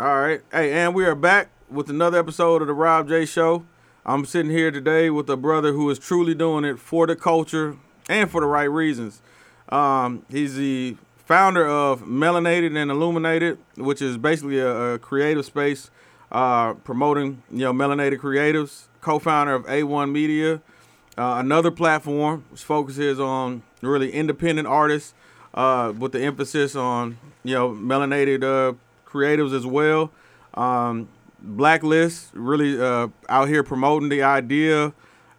All right. Hey, and we are back with another episode of the Rob J Show. I'm sitting here today with a brother who is truly doing it for the culture and for the right reasons. Um, he's the founder of Melanated and Illuminated, which is basically a, a creative space uh, promoting you know melanated creatives. Co-founder of A1 Media, uh, another platform which focuses on really independent artists uh, with the emphasis on you know melanated uh, creatives as well. Um, Blacklist really uh, out here promoting the idea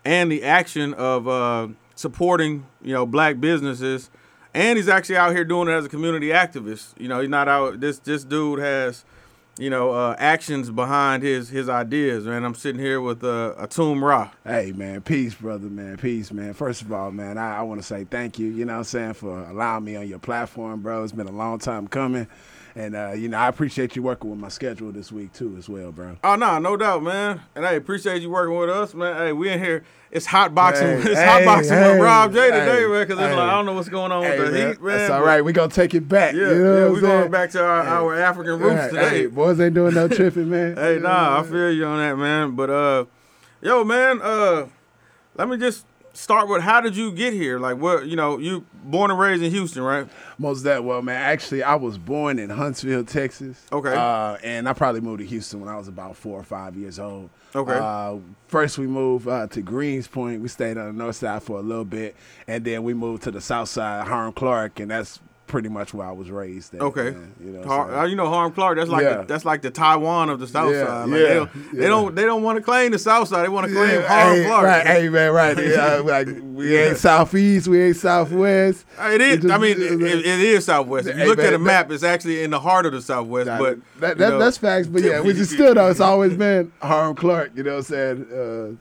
and the action of uh, supporting you know black businesses, and he's actually out here doing it as a community activist. You know, he's not out. This this dude has you know uh, actions behind his his ideas. Man, I'm sitting here with uh, Atum Ra. Hey man, peace, brother, man, peace, man. First of all, man, I, I want to say thank you. You know what I'm saying for allowing me on your platform, bro. It's been a long time coming. And uh, you know, I appreciate you working with my schedule this week too, as well, bro. Oh no, no doubt, man. And I appreciate you working with us, man. Hey, we in here. It's hot boxing. Hey, it's hey, hot boxing with Rob J today, man. Because it's like I don't know what's going on with the man, heat, man. That's all right. We gonna take it back. Yeah, you know yeah. We're going back to our, our African roots today. Hey, boys ain't doing no tripping, man. Hey, nah, I feel you on that, man. But uh, yo, man, uh, let me just start with how did you get here? Like, what you know, you born and raised in Houston, right? Most of that well, man. Actually, I was born in Huntsville, Texas. Okay. Uh, and I probably moved to Houston when I was about four or five years old. Okay. Uh, first, we moved uh, to Greenspoint. We stayed on the north side for a little bit, and then we moved to the south side, Hiram Clarke, and that's pretty much where I was raised. At, Okay. man. You know, Har- so- uh, you know Hiram Clarke. That's like Yeah. the, that's like the Taiwan of the South Yeah, Side. Like, yeah, they, don't, they don't they don't want to claim the South Side. They want to claim Yeah, Harlem hey, Clark. Right, hey man, right. Yeah, like we ain't southeast, we ain't southwest. Uh, It is. just- I mean, it, it is Southwest. If you Hey, look at man, a that- map, it's actually in the heart of the Southwest. Nah, but that, that, that's facts. But yeah, which is still though, it's always been Hiram Clarke. You know what I'm saying?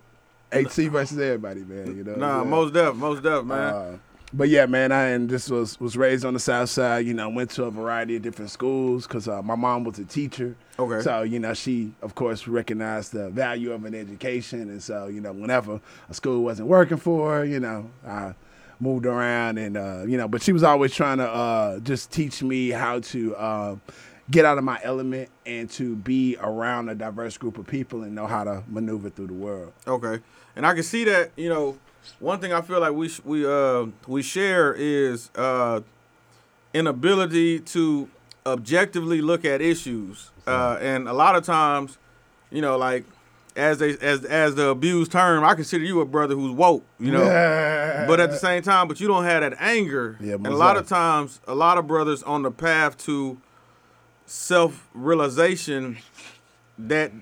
Uh, HC versus everybody, man. You know. Nah, most def, most def, man. Uh, but yeah, man, I and this was was raised on the south side. You know, went to a variety of different schools because uh, my mom was a teacher. Okay. So you know, she of course recognized the value of an education, and so you know, whenever a school wasn't working for her, you know, I moved around and uh, you know, but she was always trying to uh, just teach me how to. Uh, Get out of my element and to be around a diverse group of people and know how to maneuver through the world. Okay, and I can see that. You know, one thing I feel like we sh- we uh we share is uh inability to objectively look at issues, uh, and a lot of times, you know, like as they as as the abused term, I consider you a brother who's woke. You know. But at the same time, but you don't have that anger. Yeah, and a lot of times, a lot of brothers on the path to self-realization that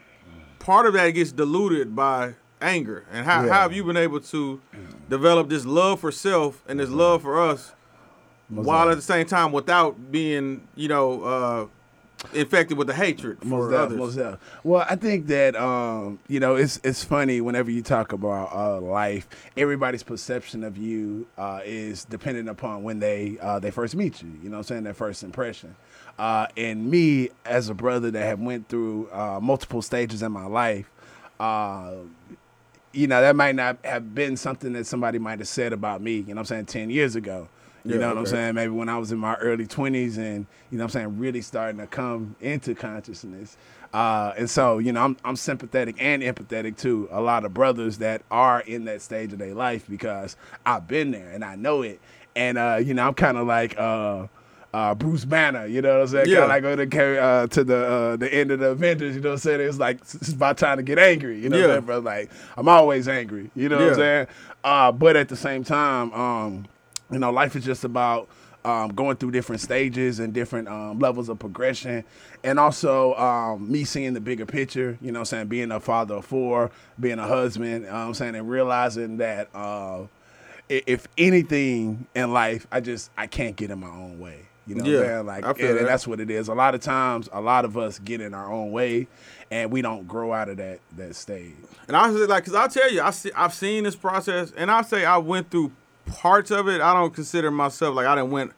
part of that gets diluted by anger. And how, Yeah. how have you been able to develop this love for self and this love for us while at the same time without being, you know, uh, infected with the hatred for Most others? Well, I think that um, you know it's it's funny whenever you talk about uh, life. Everybody's perception of you uh, is dependent upon when they uh, they first meet you. You know, what I'm saying their first impression. Uh, and me as a brother that have went through uh, multiple stages in my life. Uh, you know, that might not have been something that somebody might have said about me, you know what I'm saying, 10 years ago. You Yeah, know what I'm saying? Maybe when I was in my early 20s and, you know what I'm saying, really starting to come into consciousness. Uh, and so, you know, I'm, I'm sympathetic and empathetic to a lot of brothers that are in that stage of their life because I've been there and I know it. And, uh, you know, I'm kind of like, uh, uh, Bruce Banner, you know what I'm saying? Yeah. Kind of like go to carry uh, to the uh, the end of the Avengers, you know what I'm saying? It's like it's about time to get angry, you know what Yeah. I'm saying, bro? Like I'm always angry, you know what I'm saying? Uh, but at the same time, um, you know, life is just about um, going through different stages and different um, levels of progression, and also um, me seeing the bigger picture. You know, what I'm saying being a father of four, being a husband. You know what I'm saying and realizing that uh, if anything in life, I just I can't get in my own way. You know, Yeah, what I'm saying? like I feel and, that. that's what it is. A lot of times, a lot of us get in our own way, and we don't grow out of that that stage. And I like, cause I'll tell you, I see, I've seen this process, and I say I went through parts of it. I don't consider myself like I didn't went,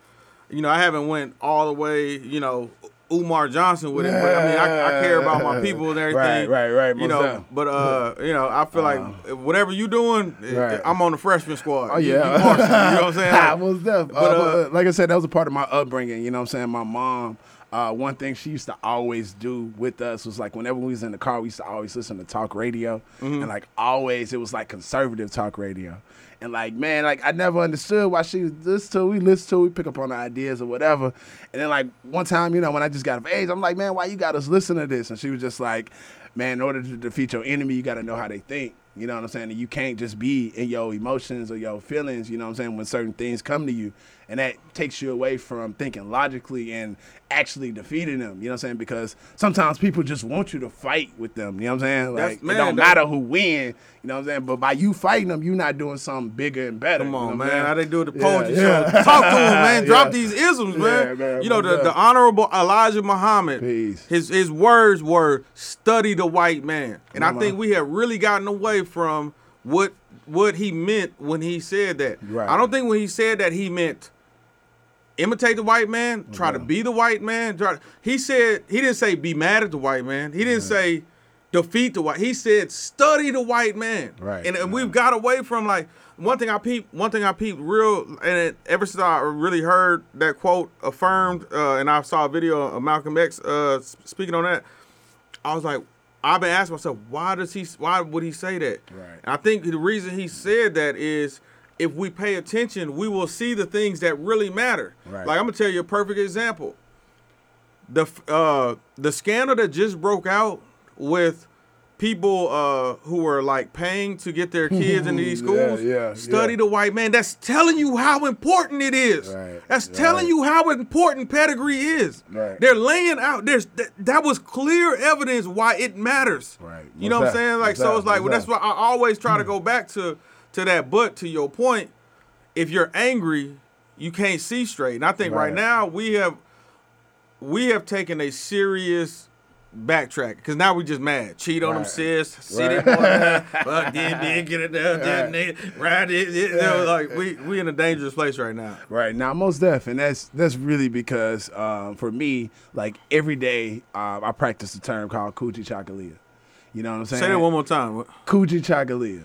you know, I haven't went all the way, you know, Umar Johnson with it. But I mean, I, I care about my people and everything. Right, right, right, You know, but uh, you know, I feel like whatever you doing, Right. I'm on the freshman squad. Oh yeah, you, varsity, you know what I'm saying? I Like, was deaf. but, uh, uh, but, like I said, that was a part of my upbringing. You know what I'm saying? My mom uh, one thing she used to always do with us was like whenever we was in the car, we used to always listen to talk radio, Mm-hmm. and like always it was like conservative talk radio. And like man, like I never understood why she was this to. We listen to, we pick up on the ideas or whatever. And then like one time, you know, when I just got of age, I'm like, man, why you got us listen to this? And she was just like, man, in order to defeat your enemy, you got to know how they think. You know what I'm saying? And you can't just be in your emotions or your feelings, you know what I'm saying, when certain things come to you. And that takes you away from thinking logically and actually defeating them. You know what I'm saying? Because sometimes people just want you to fight with them. You know what I'm saying? Like man, it don't matter who win. You know what I'm saying? But by you fighting them, you're not doing something bigger and better. Come you know on, man. How they do the Yeah, poetry yeah. show. Talk to him, man. Drop Yeah. these isms, Yeah, man. man, you know, the, the honorable Elijah Muhammad, Peace. his his words were study the white man. And I Come think we have really gotten away from what what he meant when he said that. Right. I don't think when he said that he meant imitate the white man, try to be the white man. Try, he said he didn't say be mad at the white man. He didn't say defeat the white. He said study the white man. Right, And, and we've got away from like one thing I peeped. One thing I peeped real, and it, ever since I really heard that quote affirmed, uh, and I saw a video of Malcolm X uh, speaking on that, I was like, I've been asking myself, why does he? Why would he say that? Right. And I think the reason he said that is if we pay attention, we will see the things that really matter. Right. Like I'm gonna tell you a perfect example. The uh, the scandal that just broke out with people uh, who were like paying to get their kids into these schools. yeah, study yeah. the white man. That's telling you how important it is. Right, That's telling you how important pedigree is. Right. They're laying out. There's that, that was clear evidence why it matters. Right. You know what I'm saying? Like most so, def- it's like well, that's why I always try to go back to to that. But to your point, if you're angry, you can't see straight. And I think right, Right. now we have we have taken a serious backtrack because now we just mad. Cheat on them, sis. See Right. them, fuck them, then get it down, that nigga, right? It, it, you know, like we we in a dangerous place right now. Right now, most def, and that's that's really because um, for me, like every day, um, I practice a term called Kujichagulia. You know what I'm saying? Say that one more time. Kujichagulia.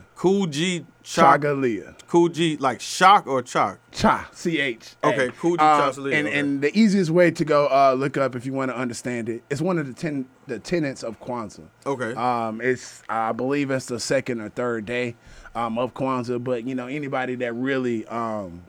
Shock. Chagalia. Cool like shock or chalk. Cha. C H. Okay, Kuji Um, Chagalia, And okay. and the easiest way to go uh, look up if you want to understand it, it's one of the ten the tenets of Kwanzaa. Okay. Um, it's I believe it's the second or third day um, of Kwanzaa, but you know anybody that really um,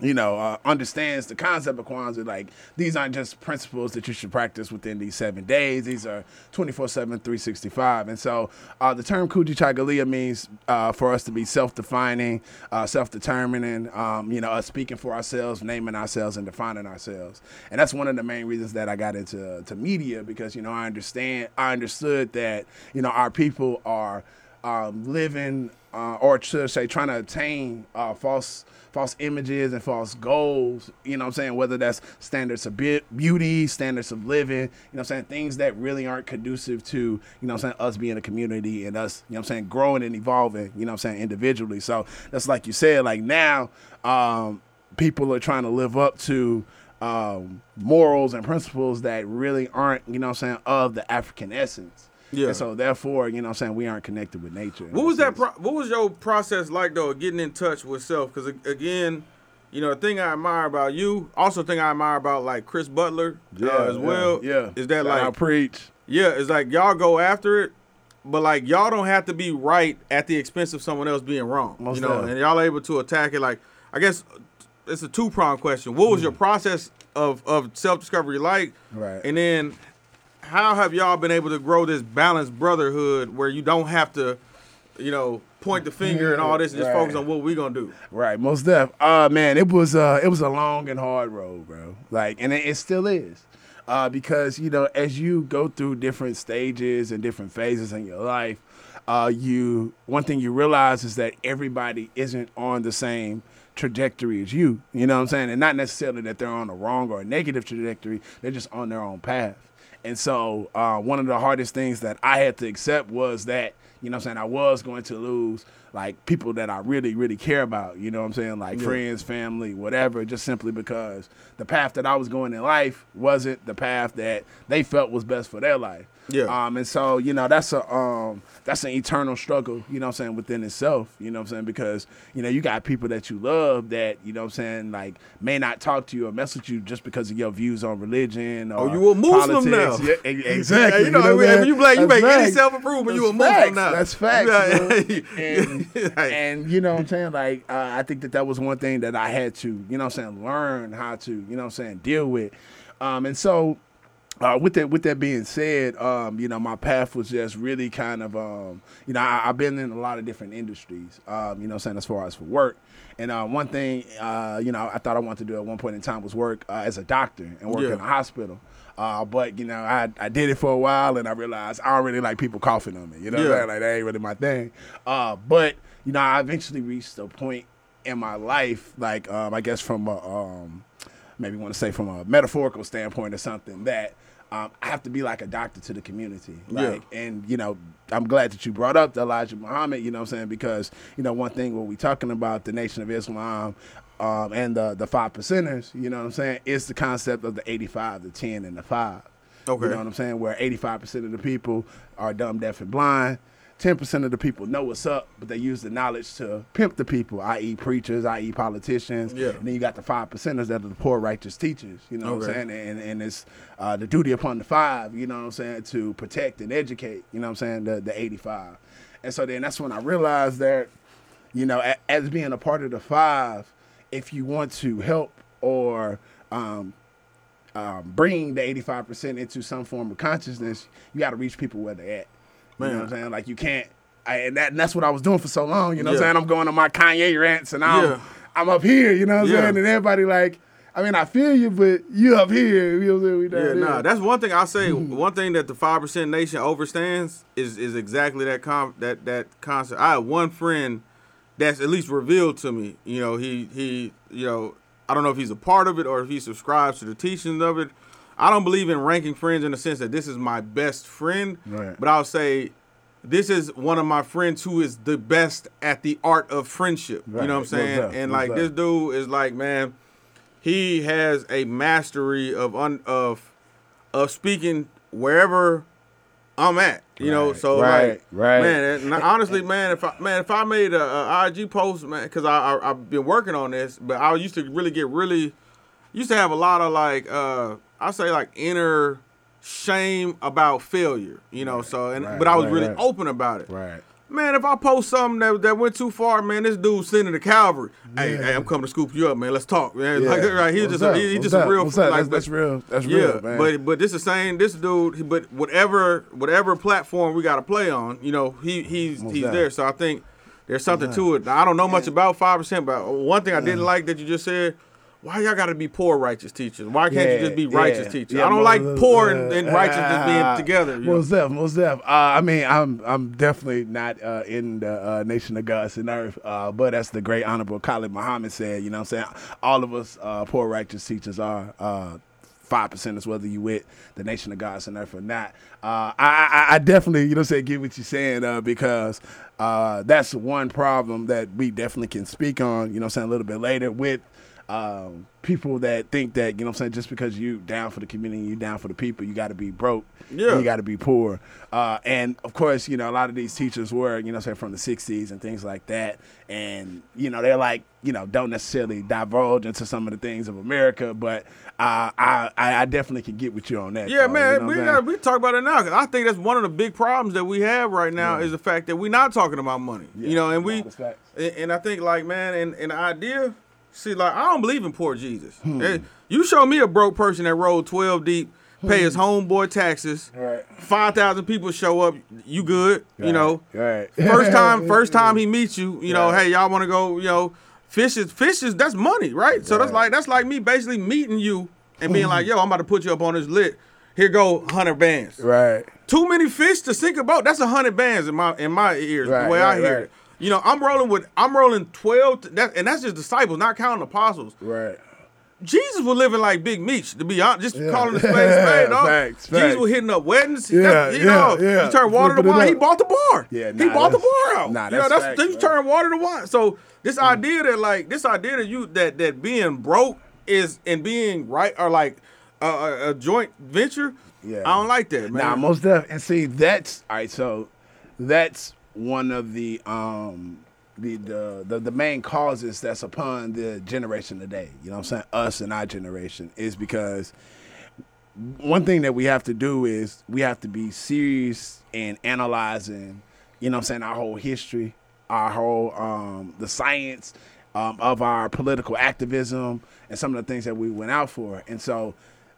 you know uh, understands the concept of Kwanzaa, like these aren't just principles that you should practice within these seven days. These are 24/7, 365, and so uh, the term Kujichagulia means uh, for us to be self-defining, uh, self-determining. Um, you know, us speaking for ourselves, naming ourselves, and defining ourselves, and that's one of the main reasons that I got into to media because you know I understand I understood that you know our people are um, living uh, or should say trying to attain uh, false false images and false goals you know what i'm saying? Whether that's standards of beauty standards of living you know what i'm saying? Things that really aren't conducive to you know what i'm saying us being a community and us you know what i'm saying growing and evolving you know what i'm saying individually. So that's like you said like now um, people are trying to live up to um, morals and principles that really aren't you know what i'm saying of the african essence Yeah. and so therefore, you know what I'm saying, we aren't connected with nature. What was that? Pro- what was your process like though, of getting in touch with self? Because again, you know, the thing I admire about you, also the thing I admire about like Chris Butler uh, as well, Yeah. is that like, preach. yeah, it's like y'all go after it, but like y'all don't have to be right at the expense of someone else being wrong. Most you know, definitely. and y'all able to attack it. Like, I guess it's a two prong question. What was your process of of self discovery like? Mm. Right. And then how have y'all been able to grow this balanced brotherhood where you don't have to, you know, point the finger and all this and just Right. focus on what we're gonna do? Right, most def. Uh man, it was uh it was a long and hard road, bro. Like and it, it still is. Uh because, you know, as you go through different stages and different phases in your life, uh you one thing you realize is that everybody isn't on the same trajectory as you. You know what I'm saying? And not necessarily that they're on a wrong or a negative trajectory, they're just on their own path. And so, uh, one of the hardest things that I had to accept was that, you know what I'm saying, I was going to lose like people that I really, really care about, you know what I'm saying? Like Yeah. friends, family, whatever, just simply because the path that I was going in life wasn't the path that they felt was best for their life. Yeah. Um, and so, you know, that's a um that's an eternal struggle, you know what I'm saying, within itself. You know what I'm saying? Because, you know, you got people that you love that, you know what I'm saying, like may not talk to you or mess with you just because of your views on religion or Oh, you a Muslim politics. now. Yeah, exactly. Yeah, you know, what I'm if saying? you blame, you That's make any facts. self improvement, you a Muslim facts. now. That's facts. And, and you know what I'm saying? Like, uh, I think that that was one thing that I had to, you know what I'm saying, learn how to, you know what I'm saying, deal with. Um, and so, uh, with that with that being said, um, you know, my path was just really kind of, um, you know, I, I've been in a lot of different industries, um, you know, saying as far as for work. And uh, one thing, uh, you know, I thought I wanted to do at one point in time was work uh, as a doctor and work Yeah. in a hospital. Uh, but you know, I I did it for a while, and I realized I don't really like people coughing on me. You know, what I'm like that ain't really my thing. Uh, but you know, I eventually reached a point in my life, like um, I guess from a um, maybe want to say from a metaphorical standpoint or something that um, I have to be like a doctor to the community. Yeah. Like, and you know, I'm glad that you brought up the Elijah Muhammad. You know what I'm saying? Because you know, one thing when we talking about the Nation of Islam. Um, and the the five percenters, you know what I'm saying, It's the concept of the 85, the 10, and the five. Okay. You know what I'm saying? Where 85% of the people are dumb, deaf, and blind. 10% of the people know what's up, but they use the knowledge to pimp the people, i.e., preachers, i.e., politicians. Yeah. And then you got the five percenters that are the poor, righteous teachers. You know what I'm saying? And, and it's uh, the duty upon the five, you know what I'm saying, to protect and educate, you know what I'm saying, the, the 85. And so then that's when I realized that, you know, a, as being a part of the five, if you want to help or um, um, bring the 85% into some form of consciousness, you got to reach people where they're at. You know Man. what I'm saying? Like you can't, I, and, that, and that's what I was doing for so long. You know what I'm saying? I'm going on my Kanye rants and I'm, Yeah. I'm up here, you know what I'm Yeah. saying? And everybody like, I mean, I feel you, but you up here. You know what I'm saying? We Yeah, here. nah. That's one thing I say. Mm-hmm. one thing that the five percent nation overstands is is exactly that com- that that concept. I have one friend that's at least revealed to me. You know, he he you know I don't know if he's a part of it or if he subscribes to the teachings of it. I don't believe in ranking friends in the sense that this is my best friend, Right. but I'll say this is one of my friends who is the best at the art of friendship. You know what I'm saying? up? And What's like this dude is like, man, he has a mastery of un, of of speaking wherever I'm at. You know, so right, like, right. man, and honestly, man, if I man, if I made a, a IG post, man, because I, I I've been working on this, but I used to really get really used to have a lot of like uh I say like inner shame about failure. You know, so and right, but I was right, really right. open about it. Right. Man, if I post something that, that went too far, man, this dude sending the cavalry. Hey, Yeah. hey, I'm coming to scoop you up, man. Let's talk, man. Yeah. Like, right, he's What's just up? he, he What's just a up? real What's like, that's, but- that's real. That's yeah, real, man. but but this is saying this dude, but whatever whatever platform we got to play on, you know, he he's Most he's definitely. there. So I think there's something to it. Now, I don't know much about five percent, but one thing I didn't like that you just said. Why y'all got to be poor righteous teachers? Why can't you just be righteous yeah, teachers? yeah, I don't most like poor and, and uh, righteous just being together. you know? Most def, most def. Uh, I mean, I'm I'm definitely not uh, in the uh, nation of gods and earth, uh, but as the great honorable Khalid Muhammad said, you know what I'm saying? All of us uh, poor righteous teachers are uh, five percenters, whether you with the nation of gods and earth or not. Uh, I, I, I definitely, you know, what I'm get what you're saying uh, because uh, that's one problem that we definitely can speak on. You know, I'm saying a little bit later with um, people that think that you know what I'm saying just because you down for the community, you down for the people, you got to be broke, Yeah. you got to be poor. Uh, and of course, you know a lot of these teachers were you know saying from the '60s and things like that, and you know they're like you know don't necessarily divulge into some of the things of America, but uh, I, I I definitely can get with you on that. Yeah, though, man, you know we what I'm got, saying? we talk about it now because I think that's one of the big problems that we have right now Yeah. is the fact that we're not talking about money. Yeah, you know, and we and, and I think like man, and, and the idea, see, like I don't believe in poor Jesus. Hmm. Eh, You show me a broke person that rolled twelve deep, pay his homeboy taxes, Hmm. Right. five thousand people show up, you good? You know, right. first time, first time he meets you, you know, hey, y'all want to go, you know, fishes, fishes. that's money, right? So that's like that's like me basically meeting you and being like, yo, I'm about to put you up on this lit. Here go hundred bands. right. Too many fish to sink a boat. That's a hundred bands in my in my ears. Right, the way I hear right. it. You know, I'm rolling with I'm rolling twelve, that, and that's just disciples, not counting apostles. Right. Jesus was living like Big Meech, to be honest. Just Yeah. calling the spade spade, dog. Facts, Jesus facts. was hitting up weddings. Yeah, got- you yeah, know, yeah. He turned water to wine. He bought the bar. Yeah, he bought the bar out. nah, you know, that's that's facts, bro. turned water to wine. So this mm. idea that like this idea that you that that being broke is and being right or like a, a, a joint venture. Yeah. I don't like that, man. Nah, most definitely. And see, that's all right. So that's one of the um the, the the the main causes that's upon the generation today. You know what I'm saying? Us and our generation is because one thing that we have to do is we have to be serious in analyzing, you know what I'm saying, our whole history, our whole um the science um, of our political activism and some of the things that we went out for. And so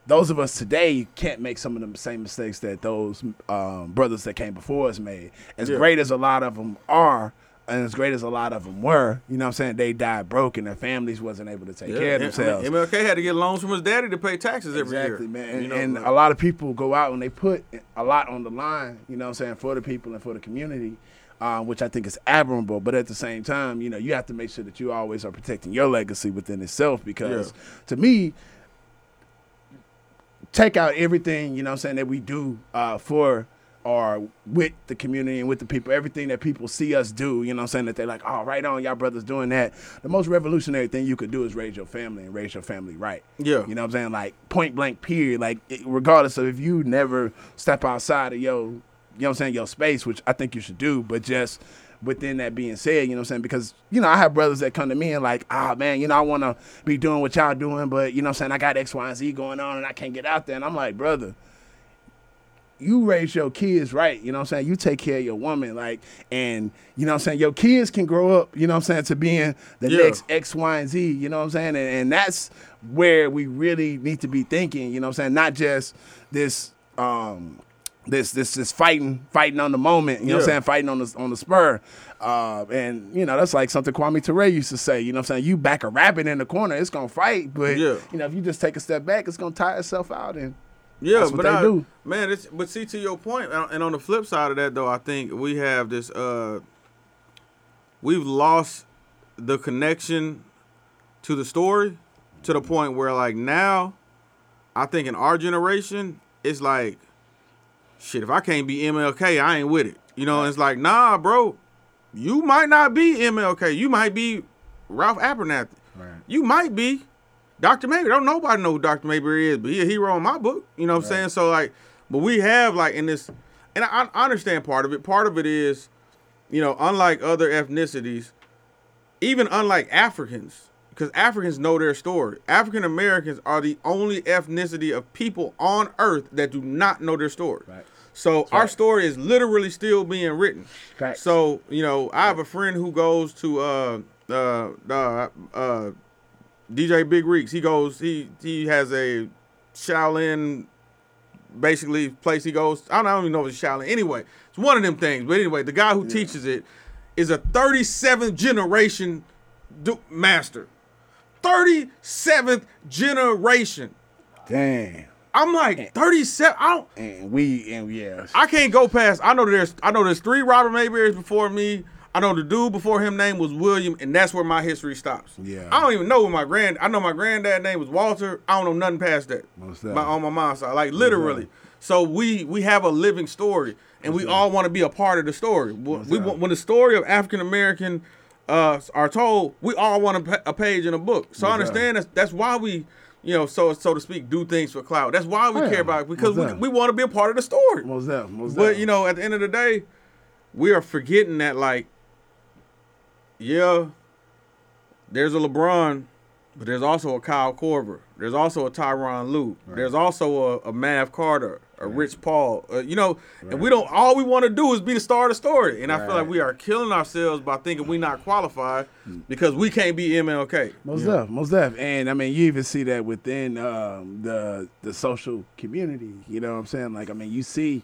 those of us today can't make some of the same mistakes that those um, brothers that came before us made. As Yeah. great as a lot of them are, and as great as a lot of them were, you know what I'm saying, they died broke and their families wasn't able to take Yeah, care of I mean, themselves. MLK had to get loans from his daddy to pay taxes every Exactly, year. man. And, You know, and like- a lot of people go out and they put a lot on the line, you know what I'm saying, for the people and for the community, uh, which I think is admirable. But at the same time, you know, you have to make sure that you always are protecting your legacy within itself because to me, take out everything, you know what I'm saying, that we do uh, for or with the community and with the people, everything that people see us do, you know what I'm saying, that they're like, oh, right on, y'all brothers doing that. The most revolutionary thing you could do is raise your family and raise your family right. Yeah. You know what I'm saying? Like point blank period. Like it- regardless of if you never step outside of your, you know what I'm saying, your space, which I think you should do, but just within that being said, you know what I'm saying? Because, you know, I have brothers that come to me and like, ah man, you know, I wanna be doing what y'all doing, but you know what I'm saying, I got X, Y, and Z going on and I can't get out there. And I'm like, brother, you raise your kids right, you know what I'm saying? You take care of your woman, like, and you know what I'm saying, your kids can grow up, you know what I'm saying, to being the Yeah. next X, Y, and Z, you know what I'm saying? And, and that's where we really need to be thinking, you know what I'm saying? Not just this um this this this fighting fighting on the moment, you know what I'm saying, fighting on the on the spur. Uh, and you know, that's like something Kwame Ture used to say, you know what I'm saying? You back a rabbit in the corner, it's gonna fight, but Yeah. you know, if you just take a step back, it's gonna tire itself out and Yeah, That's what but they I, do. man, it's, but see to your uh, and on the flip side of that though, I think we have this. uh We've lost the connection to the story to the point where like now, I think in our generation, it's like, shit. If I can't be MLK, I ain't with it. You know, it's like, nah, bro, you might not be MLK. You might be Ralph Abernathy. Right. You might be Dr. Mayberry. Don't nobody know who Dr. Mayberry is, but he a hero in my book. You know what I'm saying? So like, but we have like in this, and I, I understand part of it. Part of it is, you know, unlike other ethnicities, even unlike Africans, because Africans know their story. African Americans are the only ethnicity of people on earth that do not know their story. Right. So our right. story is literally still being written. So you know, I have a friend who goes to uh uh uh, uh DJ Big Reeks. He goes he he has a Shaolin basically place he goes. I don't, I don't even know if it's Shaolin. Anyway, it's one of them things. But anyway, the guy who teaches it is a 37th generation du- master. 37th generation. Damn. I'm like 37. I don't. And we and yeah. I can't go past. I know there's. I know there's three Robert Mayberrys before me. I know the dude before him name was William, and that's where my history stops. Yeah. I don't even know what my grand. I know my granddad name was Walter. I don't know nothing past that. Most my, on my mom's side, like literally. So we we have a living story, and we all want to be a part of the story. We, when the story of African American uh, are told, we all want a, a page in a book. So I understand that's that's why we. You know, so so to speak, do things for cloud. That's why we yeah. care about it because we, we want to be a part of the story. Most definitely. Most But you know, at the end of the day, we are forgetting that like, yeah, there's a LeBron, but there's also a Kyle Korver. There's also a Tyronn Lue. There's also a, a Mav Carter, a Rich Paul. Uh, you know, and we don't. All we want to do is be the star of the story. And I feel like we are killing ourselves by thinking we not qualified because we can't be MLK. Most You know? def, most def, and I mean you even see that within um, the the social community. You know what I'm saying? Like I mean you see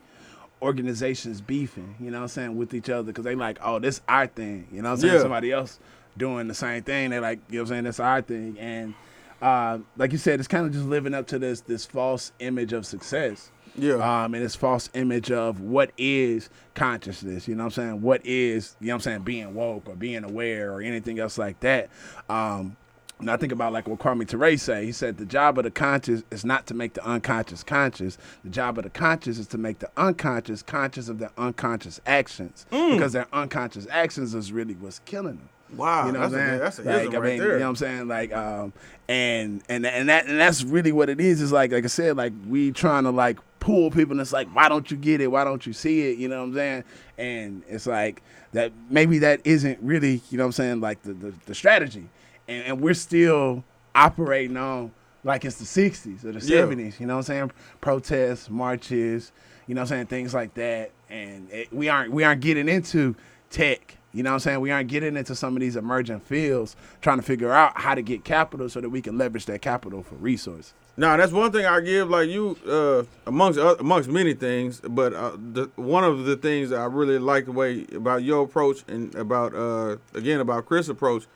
organizations beefing. You know what I'm saying with each other because they like, oh, this our thing. You know what I'm saying? Yeah. Somebody else doing the same thing. They like, you know what I'm saying? That's our thing. And uh, like you said, it's kind of just living up to this this false image of success. Yeah. Um, and this false image of what is consciousness, you know what I'm saying? What is, you know what I'm saying, being woke or being aware or anything else like that. Um, And I think about like what Kwame Ture say. He said the job of the conscious is not to make the unconscious conscious. The job of the conscious is to make the unconscious conscious of their unconscious actions. Mm. Because their unconscious actions is really what's killing them. Wow, You know that's what I'm a, saying? that's a like, I right mean, there. you know what I'm saying? Like, um, and and and that and that's really what it is. Is like, like I said, like we trying to like pull people, and it's like, why don't you get it? Why don't you see it? You know what I'm saying? And it's like that maybe that isn't really, you know what I'm saying, like the the, the strategy, and, and we're still operating on like it's the 60s or the Yeah. 70s. You know what I'm saying? Protests, marches, you know what I'm saying, things like that, and it, we aren't we aren't getting into tech. You know what I'm saying? We aren't getting into some of these emerging fields, trying to figure out how to get capital so that we can leverage that capital for resources. Now that's one thing I give like you uh, amongst oth- amongst many things, but uh, the, one of the things that I really like the way about your approach and about uh, again about Chris' approach,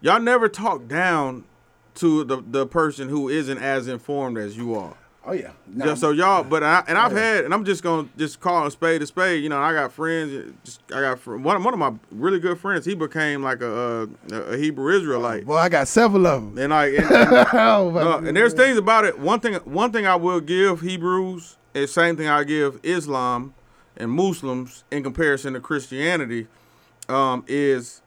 y'all never talk down to the the person who isn't as informed as you are. Oh yeah. Yeah, so y'all, but I, and I've had, and I'm just gonna just call a spade a spade. You know, I got friends. Just I got fr- one one of my really good friends. He became like a a, a Hebrew Israelite, well, I got several of them. and like and, and- oh, no, and there's things about it. One thing, one thing I will give Hebrews is same thing I give Islam and Muslims in comparison to Christianity, um, is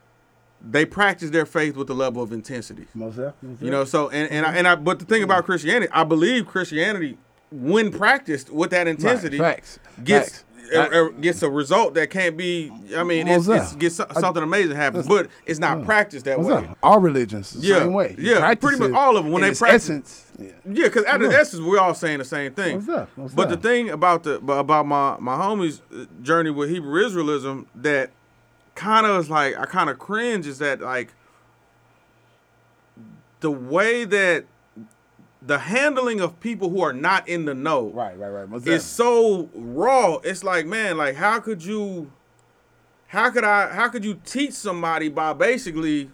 they practice their faith with a level of intensity. Most definitely. You know, so and and I, and I, but the thing about Christianity, I believe Christianity, when practiced with that intensity, Facts. gets. Facts. uh, uh, gets a result that can't be. I mean, it's, it's gets so- something amazing happens, but it's not practiced that way. up? All religions, the Yeah. same way. You Yeah, pretty much all of them. when they practice- essence. Yeah. Yeah, because at the essence, we're all saying the same thing. What's up? What's but the thing about the about my my homie's uh, journey with Hebrew Israelism that kind of is like I kind of cringe is that like the way that the handling of people who are not in the know Right, right, right. Most is definitely. so raw. It's like man, like how could you, how could I, how could you teach somebody by basically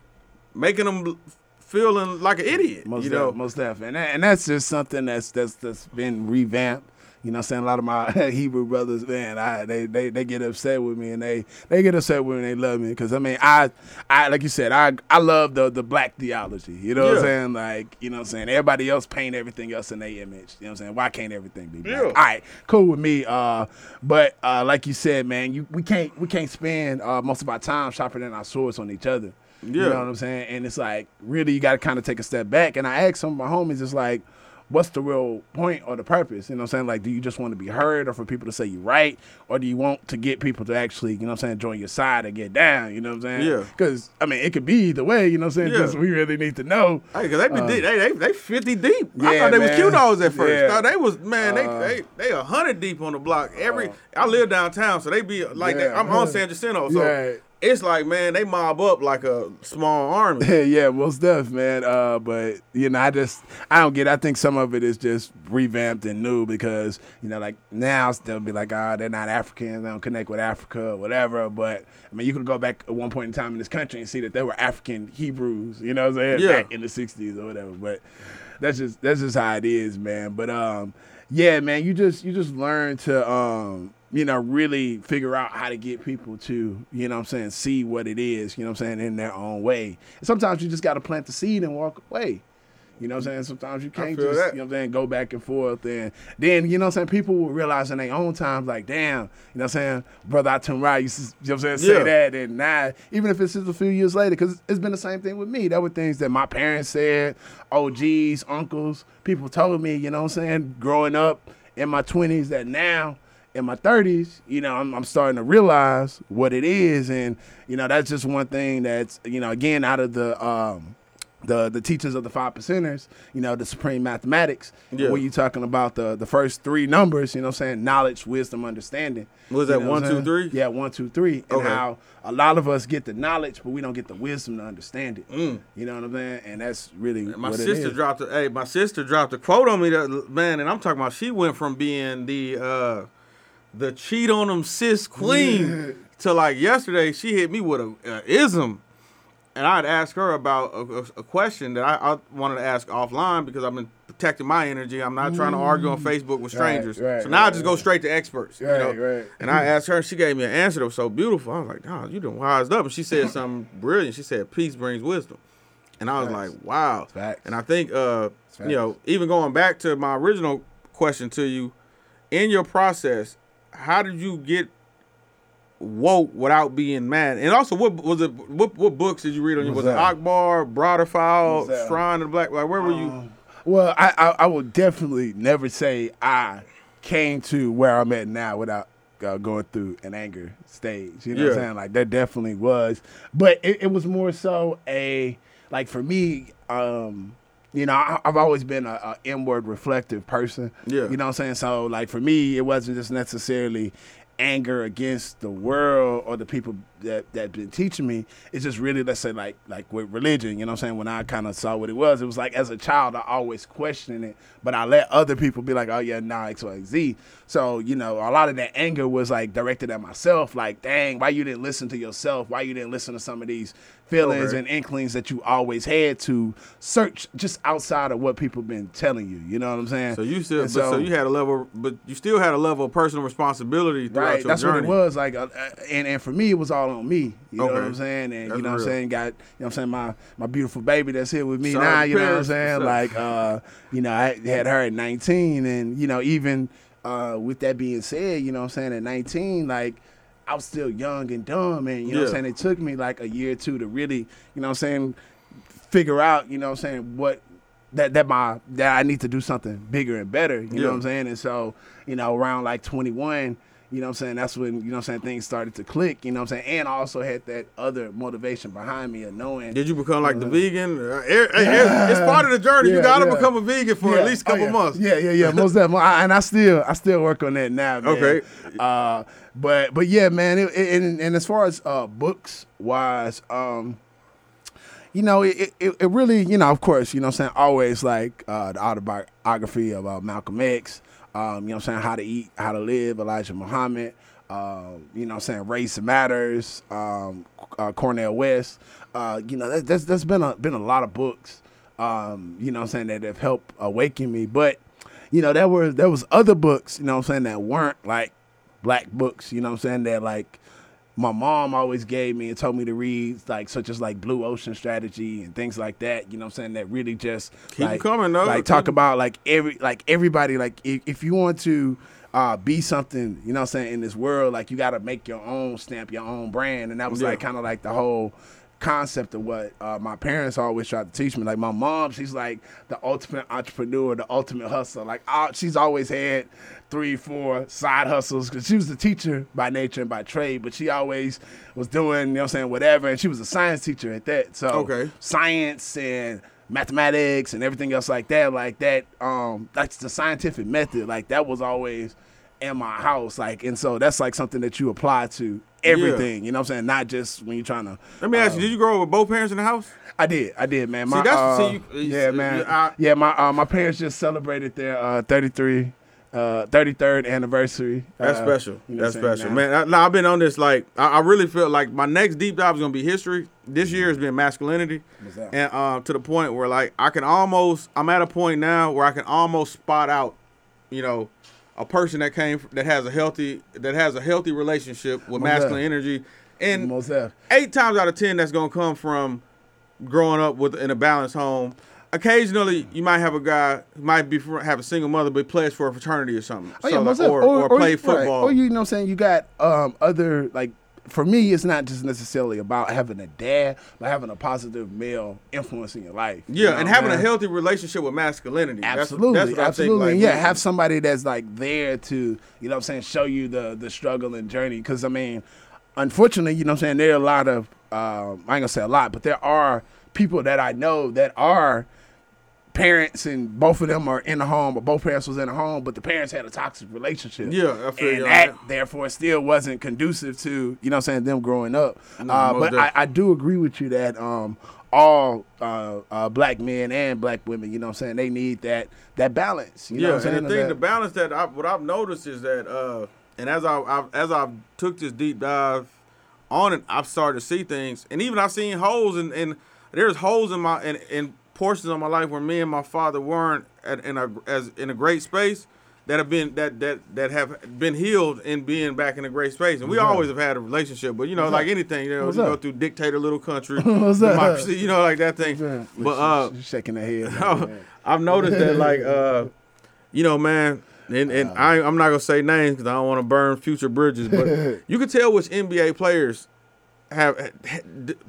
making them feeling like an idiot? Most you def- know, most definitely, and, that- and that's just something that's that's that's been revamped. You know, what I'm saying a lot of my Hebrew brothers, man, I they, they they get upset with me, and they they get upset with me, and they love me because I mean, I I like you said, I I love the the black theology. You know what I'm saying? Like you know what I'm saying. Everybody else paint everything else in their image. You know what I'm saying? Why can't everything be black? Yeah. All right, cool with me. Uh, but uh, like you said, man, you we can't we can't spend uh, most of our time sharpening our swords on each other. Yeah. You know what I'm saying? And it's like, really, you got to kind of take a step back. And I asked some of my homies, it's like, what's the real point or the purpose? You know what I'm saying? Like, do you just want to be heard or for people to say you're right? Or do you want to get people to actually, you know what I'm saying, join your side and get down? You know what I'm saying? Yeah. Because, I mean, it could be either way, you know what I'm saying? Yeah. Just we really need to know. Hey, cause they be deep. They, they they fifty deep. I thought they was man. Q dogs at first. Yeah. Thought they was man. Uh, they they they a hundred deep on the block. Every I live downtown, so they be like that. Yeah. I'm on San Jacinto, so Yeah. It's like man, they mob up like a small army. Yeah, most def, man. Uh, but you know, I just I don't get. It. I think some of it is just revamped and new because you know, like now they'll be like, ah, they're not Africans, they don't connect with Africa or whatever. But I mean, you could go back at one point in time in this country and see that there were African Hebrews, you know, what I'm saying, Yeah. back in the '60s or whatever. But that's just that's just how it is, man. But um, yeah, man, you just you just learn to um, you know, really figure out how to get people to, you know what I'm saying, see what it is, you know what I'm saying, in their own way. And sometimes you just gotta plant the seed and walk away. You know what I'm saying? Sometimes you can't just, that. you know what I'm saying, go back and forth. And then, you know what I'm saying, people will realize in their own times, like, damn, you know what I'm saying, brother Atum Rai used to, you know what I'm saying, say Yeah. that. And now, even if it's just a few years later, because it's been the same thing with me. There were things that my parents said, OGs, uncles, people told me, you know what I'm saying, growing up in my 20s that now, in my 30s, you know, I'm, I'm starting to realize what it is. And, you know, that's just one thing that's, you know, again, out of the, um, the the teachers of the five percenters, you know, the supreme mathematics, Yeah. when you're talking about the the first three numbers, you know what I'm saying, knowledge, wisdom, understanding. Was You that know one, two, three? Yeah, one, two, three. And Okay. how a lot of us get the knowledge, but we don't get the wisdom to understand it. Mm. You know what I'm saying? And that's really My what sister is. dropped a hey, my sister dropped a quote on me that man, and I'm talking about she went from being the uh the cheat on them sis queen to like yesterday she hit me with a, a ism. And I'd ask her about a, a, a question that I, I wanted to ask offline because I've been protecting my energy. I'm not trying to argue on Facebook with Mm. Right, strangers. right, so now I right, just go straight to experts. You know? And I asked her, and she gave me an answer that was so beautiful. I was like, "Oh, you done wised up." And she said something brilliant. She said, "Peace brings wisdom." And I was Facts. like, wow. Facts. And I think, uh, you know, even going back to my original question to you, in your process, how did you get woke without being mad? And also, what was it? What what books did you read on? your What's Was it? Akbar, Broderfile, Shrine of the Black? Like, where were you? Um, Well, I, I I would definitely never say I came to where I'm at now without uh, going through an anger stage. You know what I'm saying? Like that definitely was, but it, it was more so a like for me. um you know, I, I've always been a, a inward reflective person. Yeah. You know what I'm saying? So, like, for me, it wasn't just necessarily anger against the world or the people that that been teaching me. It's just really, let's say, like like with religion. You know what I'm saying? When I kind of saw what it was, it was like as a child, I always questioned it, but I let other people be like, oh yeah, nah, X, Y, Z. So you know, a lot of that anger was like directed at myself. Like, dang, why you didn't listen to yourself? Why you didn't listen to some of these feelings Okay. and inklings that you always had to search just outside of what people been telling you. You know what I'm saying? So you still, but so, you had a level, but you still had a level of personal responsibility throughout Right, your that's journey. what it was like, uh, uh, and and for me, it was all on me. You know what I'm saying? And That's you know what. I'm saying? Got you know what I'm saying? My my beautiful baby that's here with me Shout now. You know what I'm saying? Like, uh, you know, I had her at 19, and you know, even uh, with that being said, you know what I'm saying? At 19, like. I was still young and dumb, and you know what Yeah. I'm saying. It took me like a year or two to really, you know what I'm saying, figure out, you know what I'm saying, what that that my that I need to do something bigger and better. You Yeah. know what I'm saying? And so, you know, around like 21, you know what I'm saying, that's when, you know what I'm saying, things started to click, you know what I'm saying? And I also had that other motivation behind me of knowing Did you become like the vegan? Uh, it- it- it's part of the journey. you got to yeah. become a vegan for Yeah. at least a Oh, couple yeah. months. Yeah, yeah, yeah. Most definitely. And I still, I still work on that now. Man. Okay. Uh, but, but yeah, man. It, it, and, and as far as uh, books wise, um, you know, it, it, it really, you know, of course, you know, what I'm saying always like uh, the autobiography of uh, Malcolm X. Um, you know, I'm saying how to eat, how to live, Elijah Muhammad. Um, you know, I'm saying race matters. Um, uh, Cornel West. Uh, you know, that, that's that's been a been a lot of books. Um, you know, I'm saying that have helped awaken me. But you know, there were there was other books. You know, I'm saying that weren't like black books. You know, I'm saying that like my mom always gave me and told me to read, like such as like Blue Ocean Strategy and things like that. You know what I'm saying? That really just keep like, coming, though. Like talk about like every like everybody like if, if you want to uh, be something, you know what I'm saying, in this world, like you gotta make your own stamp, your own brand. And that was Yeah. like kind of like the whole concept of what uh, my parents always tried to teach me. Like my mom, she's like the ultimate entrepreneur, the ultimate hustler. Like uh, she's always had three, four side hustles because she was a teacher by nature and by trade, but she always was doing, you know what I'm saying, whatever. And she was a science teacher at that. So Okay. science and mathematics and everything else like that, like that, um, that's the scientific method. Like that was always in my house. Like, and so that's like something that you apply to everything. You know what I'm saying? Not just when you're trying to. Let me ask uh, you: Did you grow up with both parents in the house? I did, I did, man. My, that's- uh, see, you- yeah, man. I- yeah, my uh, my parents just celebrated their uh, 33, uh, 33rd anniversary. That's uh, special. you know That's special, man. I, nah, I've been on this like I, I really feel like my next deep dive is gonna be history. This year has been masculinity, and uh, to the point where like I can almost I'm at a point now where I can almost spot out, you know, a person that came that has a healthy that has a healthy relationship with Most masculine def. energy, and eight times out of ten that's gonna come from growing up with in a balanced home. Occasionally, you might have a guy who might be have a single mother, but plays for a fraternity or something, Oh, yeah, So, like, def. or, or, play right. football. Or you know what I'm saying? You got um, other like for me, it's not just necessarily about having a dad, but having a positive male influence in your life. you Yeah, know and having a healthy relationship with masculinity. Absolutely, that's what I think, absolutely. like, yeah, have somebody that's like there to, you know what I'm saying, show you the the struggle and journey. Because I mean, unfortunately, you know what I'm saying, there are a lot of um, I ain't gonna say a lot, but there are people that I know that are parents and both of them are in the home, but both parents was in the home, but the parents had a toxic relationship. Yeah, I feel and that, that. therefore still wasn't conducive to, you know what I'm saying, them growing up. No, uh, but I, I do agree with you that um all uh, uh, black men and black women, you know what I'm saying, they need that that balance. You know yeah, what I'm saying? and the thing, That- the balance that I, what I've noticed is that, uh, and as I I've, as I've took this deep dive on it, I've started to see things, and even I've seen holes in, in there's holes in my in, in portions of my life where me and my father weren't at, in a as in a great space. that have been that that that have been healed in being back in a great space. And we up? always have had a relationship, but you know, What's like up? anything, you know, What's you go through dictator little country, up? democracy, you know, like that thing. But uh, She's shaking her head. I've noticed that, like, uh, you know, man, and, and I, I'm not gonna say names because I don't want to burn future bridges, but you can tell which NBA players have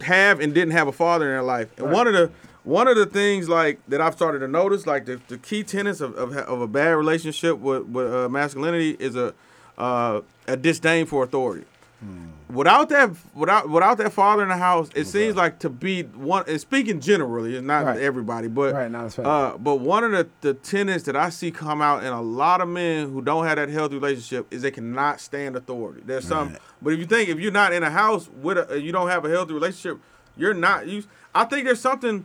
have and didn't have a father in their life. And Right. one of the one of the things like that I've started to notice, like the, the key tenets of, of, of a bad relationship with, with uh, masculinity is a uh, a disdain for authority. Without that, without without that father in the house, it seems like to be one. And speaking generally, it's not Right. everybody, but Right, uh, but one of the, the tenets that I see come out in a lot of men who don't have that healthy relationship is they cannot stand authority. There's some, Right. but if you think if you're not in a house with a, you don't have a healthy relationship, you're not. You, I think there's something.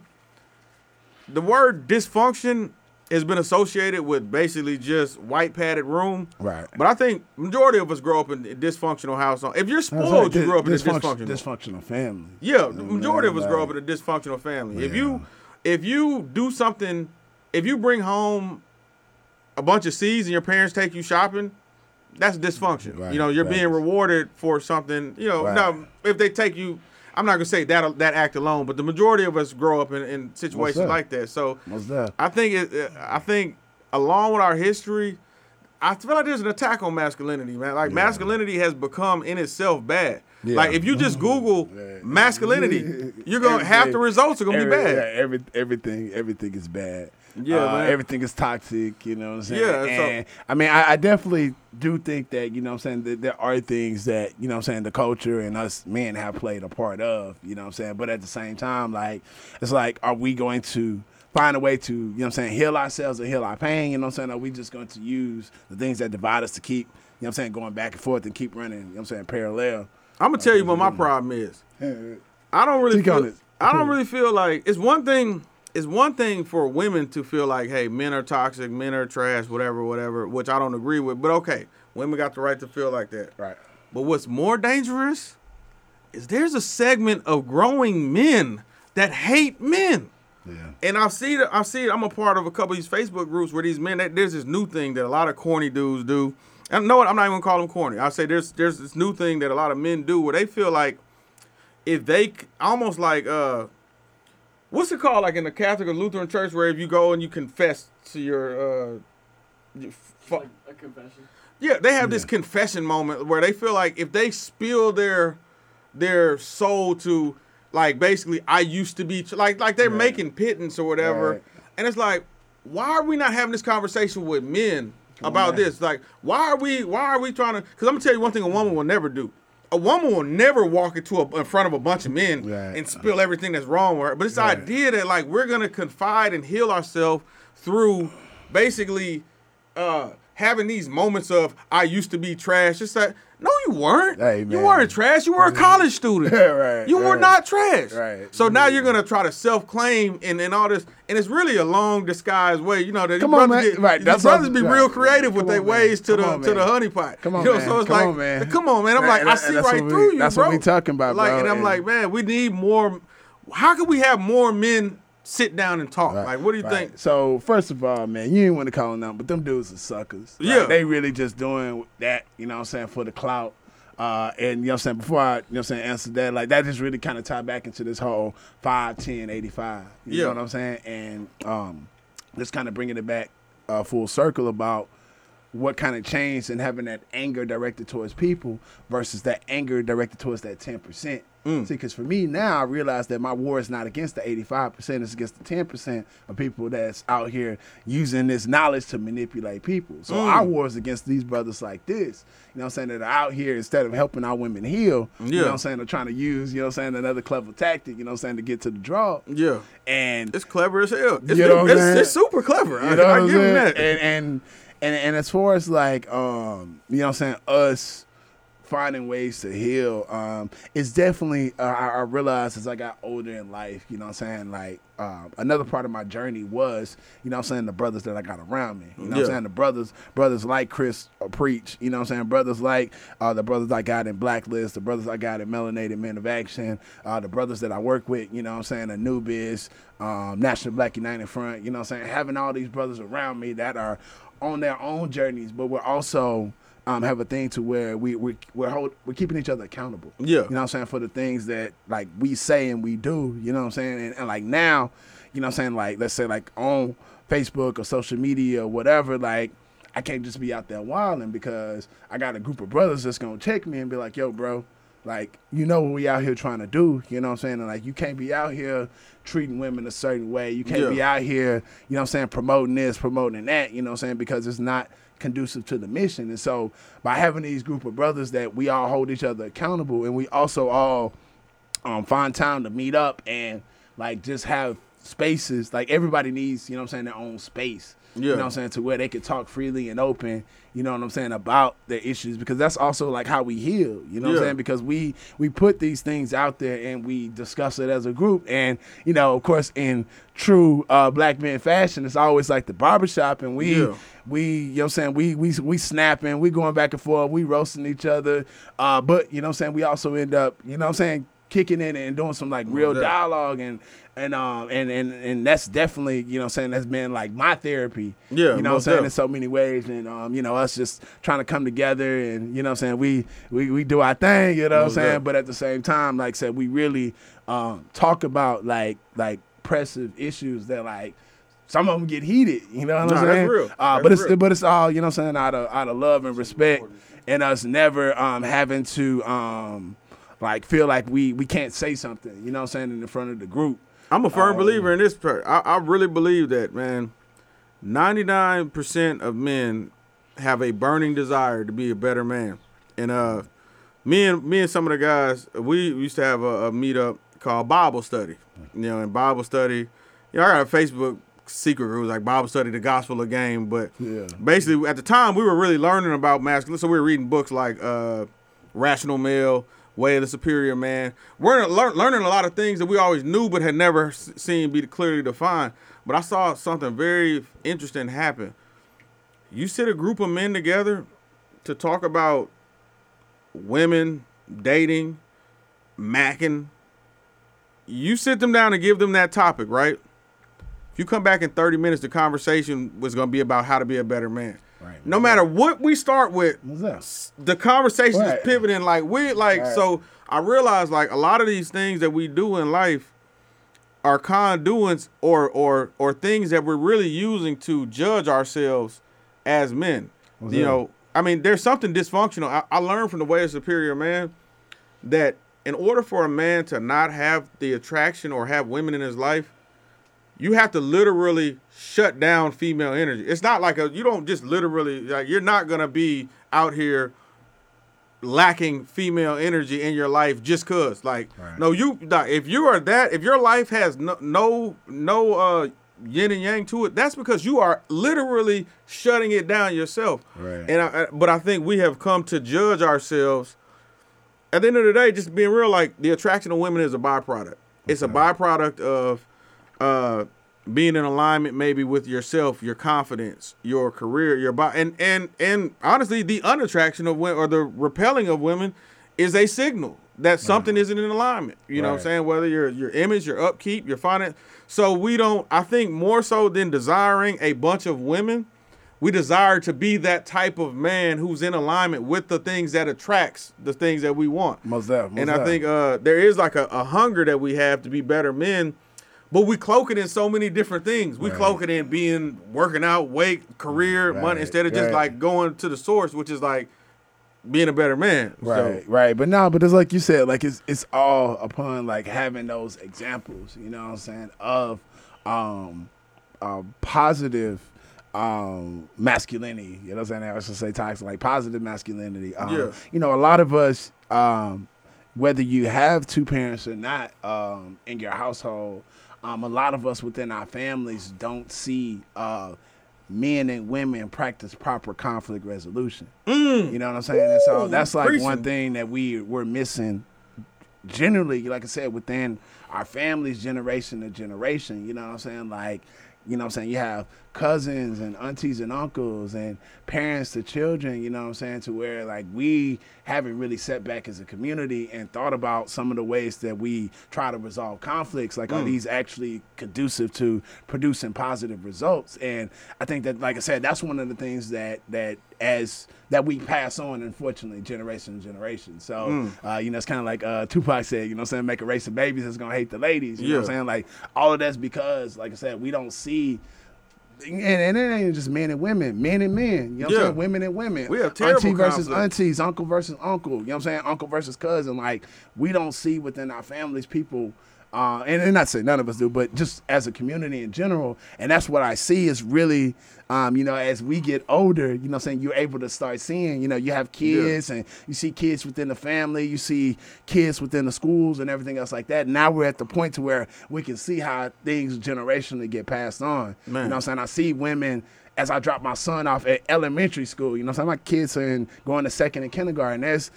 The word dysfunction has been associated with basically just white padded room. Right. But I think majority of us grow up in a dysfunctional household. If you're right. spoiled, you grow grew up in a dysfunctional. dysfunctional family. Yeah, You the know, majority of us like- grow up in a dysfunctional family. If you if you do something, if you bring home a bunch of seeds and your parents take you shopping, that's dysfunction. Right, you know, you're being rewarded for something. You know, Right. now if they take you, I'm not gonna say that that act alone, but the majority of us grow up in, in situations up? like that. So that? I think it. I think along with our history, I feel like there's an attack on masculinity, man. Like masculinity has become in itself bad. Yeah. Like if you just Google Yeah. masculinity, you're gonna half the results are gonna Every- be bad. yeah, every, everything, everything is bad. Yeah, Uh, everything is toxic. You know what I'm saying? Yeah, so- And I mean, I, I definitely do think that you know what I'm saying that there are things that you know what I'm saying the culture and us men have played a part of. You know what I'm saying? But at the same time, like it's like, are we going to find a way to you know what I'm saying heal ourselves or heal our pain? You know what I'm saying? Are we just going to use the things that divide us to keep you know what I'm saying going back and forth and keep running? You know what I'm saying parallel. I'm gonna tell you what my problem is. I don't really feel. I don't really feel like it's one thing. It's one thing for women to feel like, hey, men are toxic, men are trash, whatever, whatever, which I don't agree with. But okay, women got the right to feel like that. Right. But what's more dangerous is there's a segment of growing men that hate men. Yeah. And I see it. I see it. I'm a part of a couple of these Facebook groups where these men. That, there's this new thing that a lot of corny dudes do. And know what? I'm not even gonna call them corny. I say there's there's this new thing that a lot of men do where they feel like if they almost like uh, what's it called? Like in the Catholic or Lutheran church, where if you go and you confess to your uh, you fu- Like a confession. yeah, they have this confession moment where they feel like if they spill their their soul to like basically I used to be like like they're Right. making pittance or whatever, Right. and it's like why are we not having this conversation with men about on. this? Like why are we why are we trying to? Because I'm gonna tell you one thing: a woman will never do. A woman will never walk into a, in front of a bunch of men Right. and spill everything that's wrong with her. But this Right. idea that like we're gonna confide and heal ourselves through basically uh having these moments of I used to be trash. It's like, no, you weren't. Hey, you weren't trash. You were a mm-hmm. college student. Right, You were not trash. Right. So now mm-hmm. you're gonna try to self-claim and, and all this, and it's really a long disguised way. You know that Come on, brothers man. get, Right, that's brothers be right. real creative with Come their ways to the on, to the honey pot. Come on, you know, man. So it's Come like, on, man. come on, man. I'm Right, like, I see right we- through you, that's bro. what we talking about, like, bro, and I'm like, man, we need more. How can we have more men sit down and talk? Right, Like, what do you right. think? So first of all, man, you ain't want to call them out, but them dudes are suckers. Like, Yeah. they really just doing that, you know what I'm saying, for the clout. Uh, and you know what I'm saying, before I, you know what I'm saying, answer that, like that just really kind of tied back into this whole 5, 10, 85. You Yeah. know what I'm saying? And um, just kind of bringing it back uh, full circle about what kind of changed and having that anger directed towards people versus that anger directed towards that 10%. Mm. See, because for me now, I realize that my war is not against the 85%, it's against the 10% of people that's out here using this knowledge to manipulate people. So Mm. our war is against these brothers like this, you know what I'm saying, that are out here instead of helping our women heal, you know Yeah. what I'm saying, they're trying to use, you know what I'm saying, another clever tactic, you know what I'm saying, to get to the draw. Yeah, And it's clever as hell. It's, You know it's, it's super clever. I, you know I I'm give them that. And, and and and as far as like um, you know what I'm saying, us finding ways to heal. Um, it's definitely uh, I, I realized as I got older in life, you know what I'm saying, like um, another part of my journey was, you know what I'm saying, the brothers that I got around me. You know what Yeah. I'm saying? The brothers brothers like Chris uh, Preach, you know what I'm saying? Brothers like uh, the brothers I got in Blacklist, the brothers I got in Melanated Men of Action, uh, the brothers that I work with, you know what I'm saying, Anubis, um, National Black United Front, you know what I'm saying? Having all these brothers around me that are on their own journeys, but we're also um, have a thing to where we we we're hold, we're keeping each other accountable. Yeah. You know what I'm saying for the things that like we say and we do. You know what I'm saying and, and like now, you know what I'm saying like let's say like on Facebook or social media or whatever like. I can't just be out there wilding because I got a group of brothers that's gonna check me and be like, "Yo, bro, like you know what we out here trying to do." You know what I'm saying? And like you can't be out here treating women a certain way. You can't Yeah. be out here, you know what I'm saying, promoting this, promoting that. You know what I'm saying? Because it's not conducive to the mission. And so by having these group of brothers that we all hold each other accountable and we also all um, find time to meet up and like just have spaces like everybody needs you know what i'm saying their own space you know what i'm saying? To where they can talk freely and open you know what i'm saying about their issues because that's also like how we heal you know what i'm saying? Because we we put these things out there and we discuss it as a group. And you know of course in true uh, black men fashion it's always like the barbershop and we Yeah. we you know what I'm saying we we we snapping we going back and forth we roasting each other. Uh but you know what I'm saying we also end up you know what I'm saying kicking in and doing some like real dialogue and and um and and and that's definitely you know I'm saying that's been like my therapy Yeah, you know what I'm saying def. in so many ways and um you know us just trying to come together and you know what I'm saying we we we do our thing you know what I'm saying but at the same time like I said we really um talk about like like pressive issues that like some of them get heated, you know what Nah, I'm saying? real. Uh, but it's real. but it's all you know what I'm saying out of out of love and respect, and us never um, having to um, like feel like we we can't say something, you know what I'm saying, in the front of the group. I'm a firm Um, believer in this. I, I really believe that, man. 99% of men have a burning desire to be a better man. And uh, me and me and some of the guys, we used to have a, a meetup called Bible study. You know, in Bible study, you know, I got a Facebook secret group like Bible study, the gospel of game. But Yeah. basically, at the time, we were really learning about masculinity. So we were reading books like uh, Rational Male, Way of the Superior Man. We're learning a lot of things that we always knew but had never seen be clearly defined. But I saw something very interesting happen. You sit a group of men together to talk about women, dating, macking. You sit them down and give them that topic, right? If you come back in 30 minutes, the conversation was going to be about how to be a better man. Right. No matter what we start with, the conversation Right. is pivoting like we like Right. so I realize like a lot of these things that we do in life are conduits or or or things that we're really using to judge ourselves as men. What's you that? know, I mean, there's something dysfunctional. I, I learned from the way of superior man that in order for a man to not have the attraction or have women in his life, you have to literally shut down female energy. It's not like a you don't just literally like you're not gonna be out here lacking female energy in your life just cause like Right. no you if you are that if your life has no no no uh yin and yang to it that's because you are literally shutting it down yourself Right. and I, but I think we have come to judge ourselves at the end of the day, just being real, like the attraction of women is a byproduct. It's a byproduct of uh, being in alignment, maybe with yourself, your confidence, your career, your body, and and and honestly, the unattraction of women or the repelling of women is a signal that something isn't in alignment. You know what I'm saying? Whether your your image, your upkeep, your finance. So we don't. I think more so than desiring a bunch of women we desire to be that type of man who's in alignment with the things that attracts the things that we want. Most and I think uh, there is like a, a hunger that we have to be better men, but we cloak it in so many different things. We Right. cloak it in being working out, weight, career, money, instead of just right. like going to the source, which is like being a better man. Right, So, right. But no, but it's like you said, like it's it's all upon like having those examples, you know what I'm saying, of um uh, positive um masculinity. You know what I'm saying? I was to say toxic, like positive masculinity. Um, Yeah. you know, a lot of us, um, whether you have two parents or not, um, in your household, um, a lot of us within our families don't see uh men and women practice proper conflict resolution. You know what I'm saying? And so that's like one thing that we we're missing generally, like I said, within our families, generation to generation. You know what I'm saying? Like, you know what I'm saying? You have cousins and aunties and uncles and parents to children, you know what I'm saying? To where like we haven't really set back as a community and thought about some of the ways that we try to resolve conflicts. Like, are these actually conducive to producing positive results? And I think that, like I said, that's one of the things that, that as that we pass on, unfortunately, generation to generation. So, uh, you know, it's kind of like uh, Tupac said, you know what I'm saying? Make a race of babies that's going to hate the ladies. You know what I'm saying? Like, all of that's because, like I said, we don't see. And, and it ain't just men and women, men and men. You know what Yeah. I'm saying? Women and women. We have terrible Auntie versus conflict. aunties, uncle versus uncle. You know what I'm saying? Uncle versus cousin. Like, we don't see within our families people. Uh, and, and not say none of us do, but just as a community in general, and that's what I see is really, um, you know, as we get older, you know, I'm saying you're able to start seeing, you know, you have kids and you see kids within the family, you see kids within the schools and everything else like that. Now we're at the point to where we can see how things generationally get passed on. Man. You know, what I'm saying I see women as I drop my son off at elementary school. You know, what I'm saying my kids are in, going to second and kindergarten. There's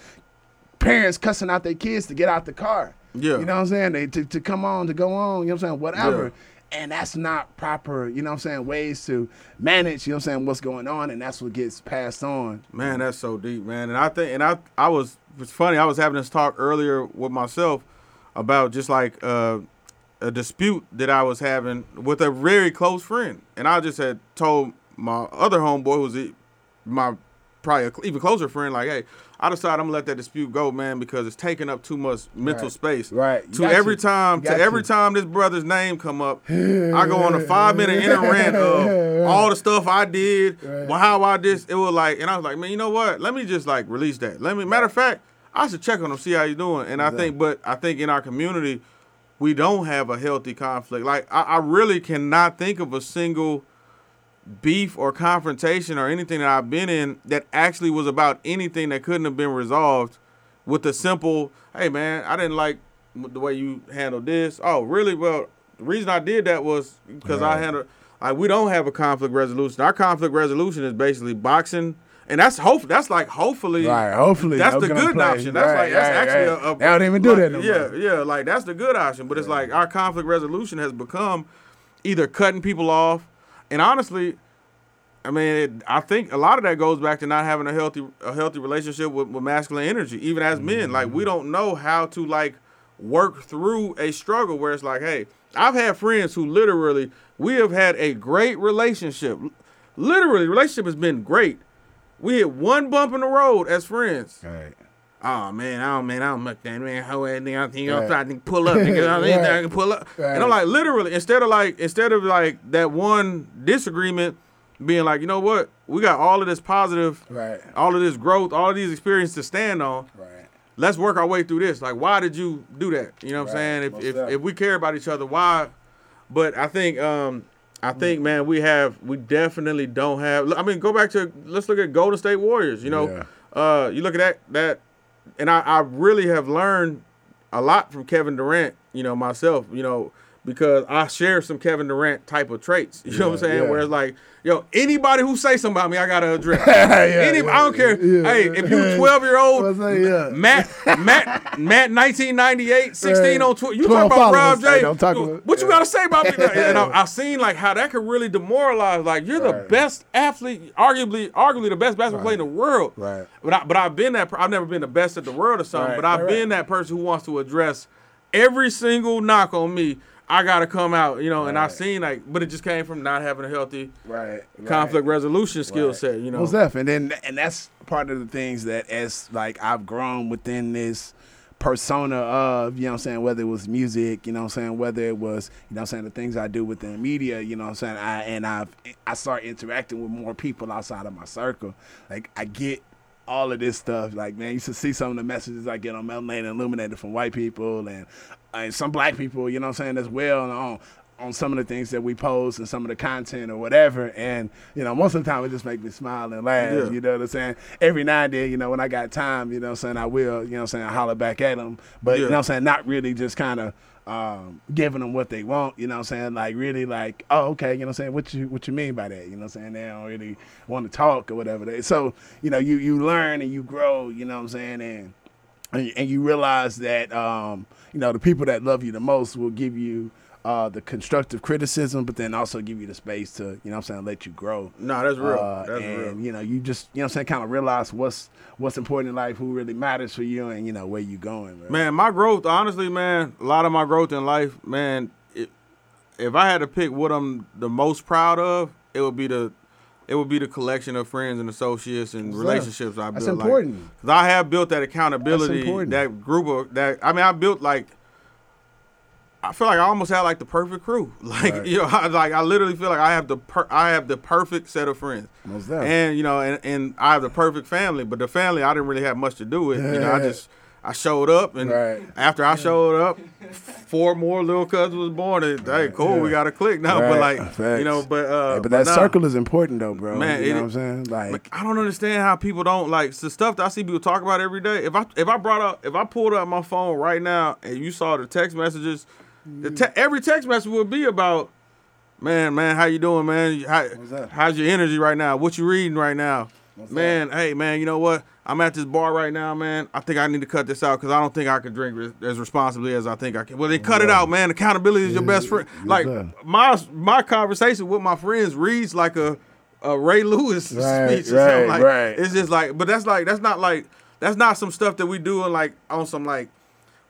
parents cussing out their kids to get out the car. Yeah. You know what I'm saying? They, to, to come on, to go on, you know what I'm saying? Whatever. Yeah. And that's not proper, you know what I'm saying, ways to manage, you know what I'm saying, what's going on, and that's what gets passed on. Man, that's so deep, man. And I think, and I, I was, it's funny. I was having this talk earlier with myself about just like uh, a dispute that I was having with a very close friend, and I just had told my other homeboy, who was my probably a even closer friend, like, hey, I decided I'm gonna let that dispute go, man, because it's taking up too much mental Right. space. Right. You To every to. time, You to got every time this brother's name come up, I go on a five minute inner rant of all the stuff I did, well, how I did. It was like, and I was like, man, you know what? Let me just like release that. Let me. Matter of fact, I should check on him, see how he's doing. And I think, but I think in our community, we don't have a healthy conflict. Like I, I really cannot think of a single beef or confrontation or anything that I've been in that actually was about anything that couldn't have been resolved with a simple, hey man, I didn't like the way you handled this. Oh, really? Well, the reason I did that was because I Right. handled. Like we don't have a conflict resolution. Our conflict resolution is basically boxing, and that's hope. That's like hopefully. Right, hopefully, That's the good play. option. That's Right, like that's right, actually a, a. They don't even do like, that no Yeah, more. yeah. Like that's the good option. But it's like our conflict resolution has become either cutting people off, and honestly, I mean, it, I think a lot of that goes back to not having a healthy a healthy relationship with, with masculine energy. Even as men, like we mm-hmm. don't know how to like work through a struggle where it's like, hey, I've had friends who literally we have had a great relationship. Literally, relationship has been great. We hit one bump in the road as friends. Right. Oh man, I don't man, I don't muck that man. How anything I think I'm Right. trying to pull up, nigga. I think I can pull up. And I'm like, literally, instead of like, instead of like that one disagreement being like, you know what, we got all of this positive, Right. all of this growth, all of these experiences to stand on. Right. Let's work our way through this. Like, why did you do that? You know what I'm saying? If Most if, if we care about each other, why? But I think um I think man, we have we definitely don't have. I mean, go back to let's look at Golden State Warriors. You know, uh, you look at that that, and I I really have learned a lot from Kevin Durant. You know myself. You know because I share some Kevin Durant type of traits. You know what I'm saying? yeah. Where it's like, yo, anybody who say something about me, I gotta address. Yeah, Any, yeah, I don't care. yeah. hey, if you 12 year old? Yeah. Matt, Matt, Matt, 1998, 16 Right. on Twitter. You 12 talk about Rob. Hey, J. don't talk about- what you got to say about me? and I, I've seen like how that could really demoralize. Like you're the Right. best athlete, arguably, arguably the best basketball player in the world. Right. But I, but I've been that. I've never been the best at the world or something. Right, But I've right, been that person who wants to address every single knock on me. I gotta come out, you know. And I've seen like, but it just came from not having a healthy Right. conflict resolution skill Right. set. You know. Most def, and then and that's part of the things that as like I've grown within this persona of, you know what I'm saying, whether it was music, you know what I'm saying, whether it was, you know what I'm saying, the things I do within the media, you know what I'm saying, I and I've I start interacting with more people outside of my circle. Like I get all of this stuff. Like, man, you should see some of the messages I get on Melanated and Illuminated from white people and, and some black people, you know what I'm saying, as well. On on some of the things that we post and some of the content or whatever. And, you know, most of the time it just make me smile and laugh. Yeah. You know what I'm saying? Every now and then, you know, when I got time, you know what I'm saying, I will, you know what I'm saying, I holler back at them. But, you know what I'm saying, not really just kind of um, giving them what they want, you know what I'm saying? Like really like, oh, okay, you know what I'm saying? What you what you mean by that? You know what I'm saying? They don't really want to talk or whatever. They, so, you know, you you learn and you grow, you know what I'm saying? And and, and you realize that um, you know the people that love you the most will give you uh, the constructive criticism, but then also give you the space to you know what I'm saying let you grow. No, that's real. Uh, that's and real. you know you just you know what I'm saying kind of realize what's what's important in life, who really matters for you, and you know where you going. bro. Man, my growth, honestly, man, a lot of my growth in life, man, it, if I had to pick what I'm the most proud of, it would be the it would be the collection of friends and associates and Yes. relationships I built. That's Like, important. 'cause I have built that accountability, important. that group of that. I mean, I built like. I feel like I almost had like the perfect crew. Like Right. you know, I, like I literally feel like I have the per- I have the perfect set of friends. And you know, and, and I have the perfect family, but the family I didn't really have much to do with. You know, I just I showed up, and Right. after I showed up, four more little cousins was born. And, hey, cool, we got to click now. But like, Facts. you know, but uh, Hey, but that nah. circle is important though, bro. Man, you it- know what I'm saying? Like, Like, I don't understand how people don't like the stuff that I see people talk about every day. If I if I brought up if I pulled up my phone right now and you saw the text messages, the te- every text message would be about, man, man, how you doing, man? How, how's your energy right now? What you reading right now? man, hey, man, you know what? I'm at this bar right now, man. I think I need to cut this out because I don't think I can drink re- as responsibly as I think I can. Well, then cut it out, man. Accountability is your best friend. Like sir. my my conversation with my friends reads like a a Ray Lewis Right, speech or something. right, Like right. it's just like, but that's like that's not like that's not some stuff that we do like on some like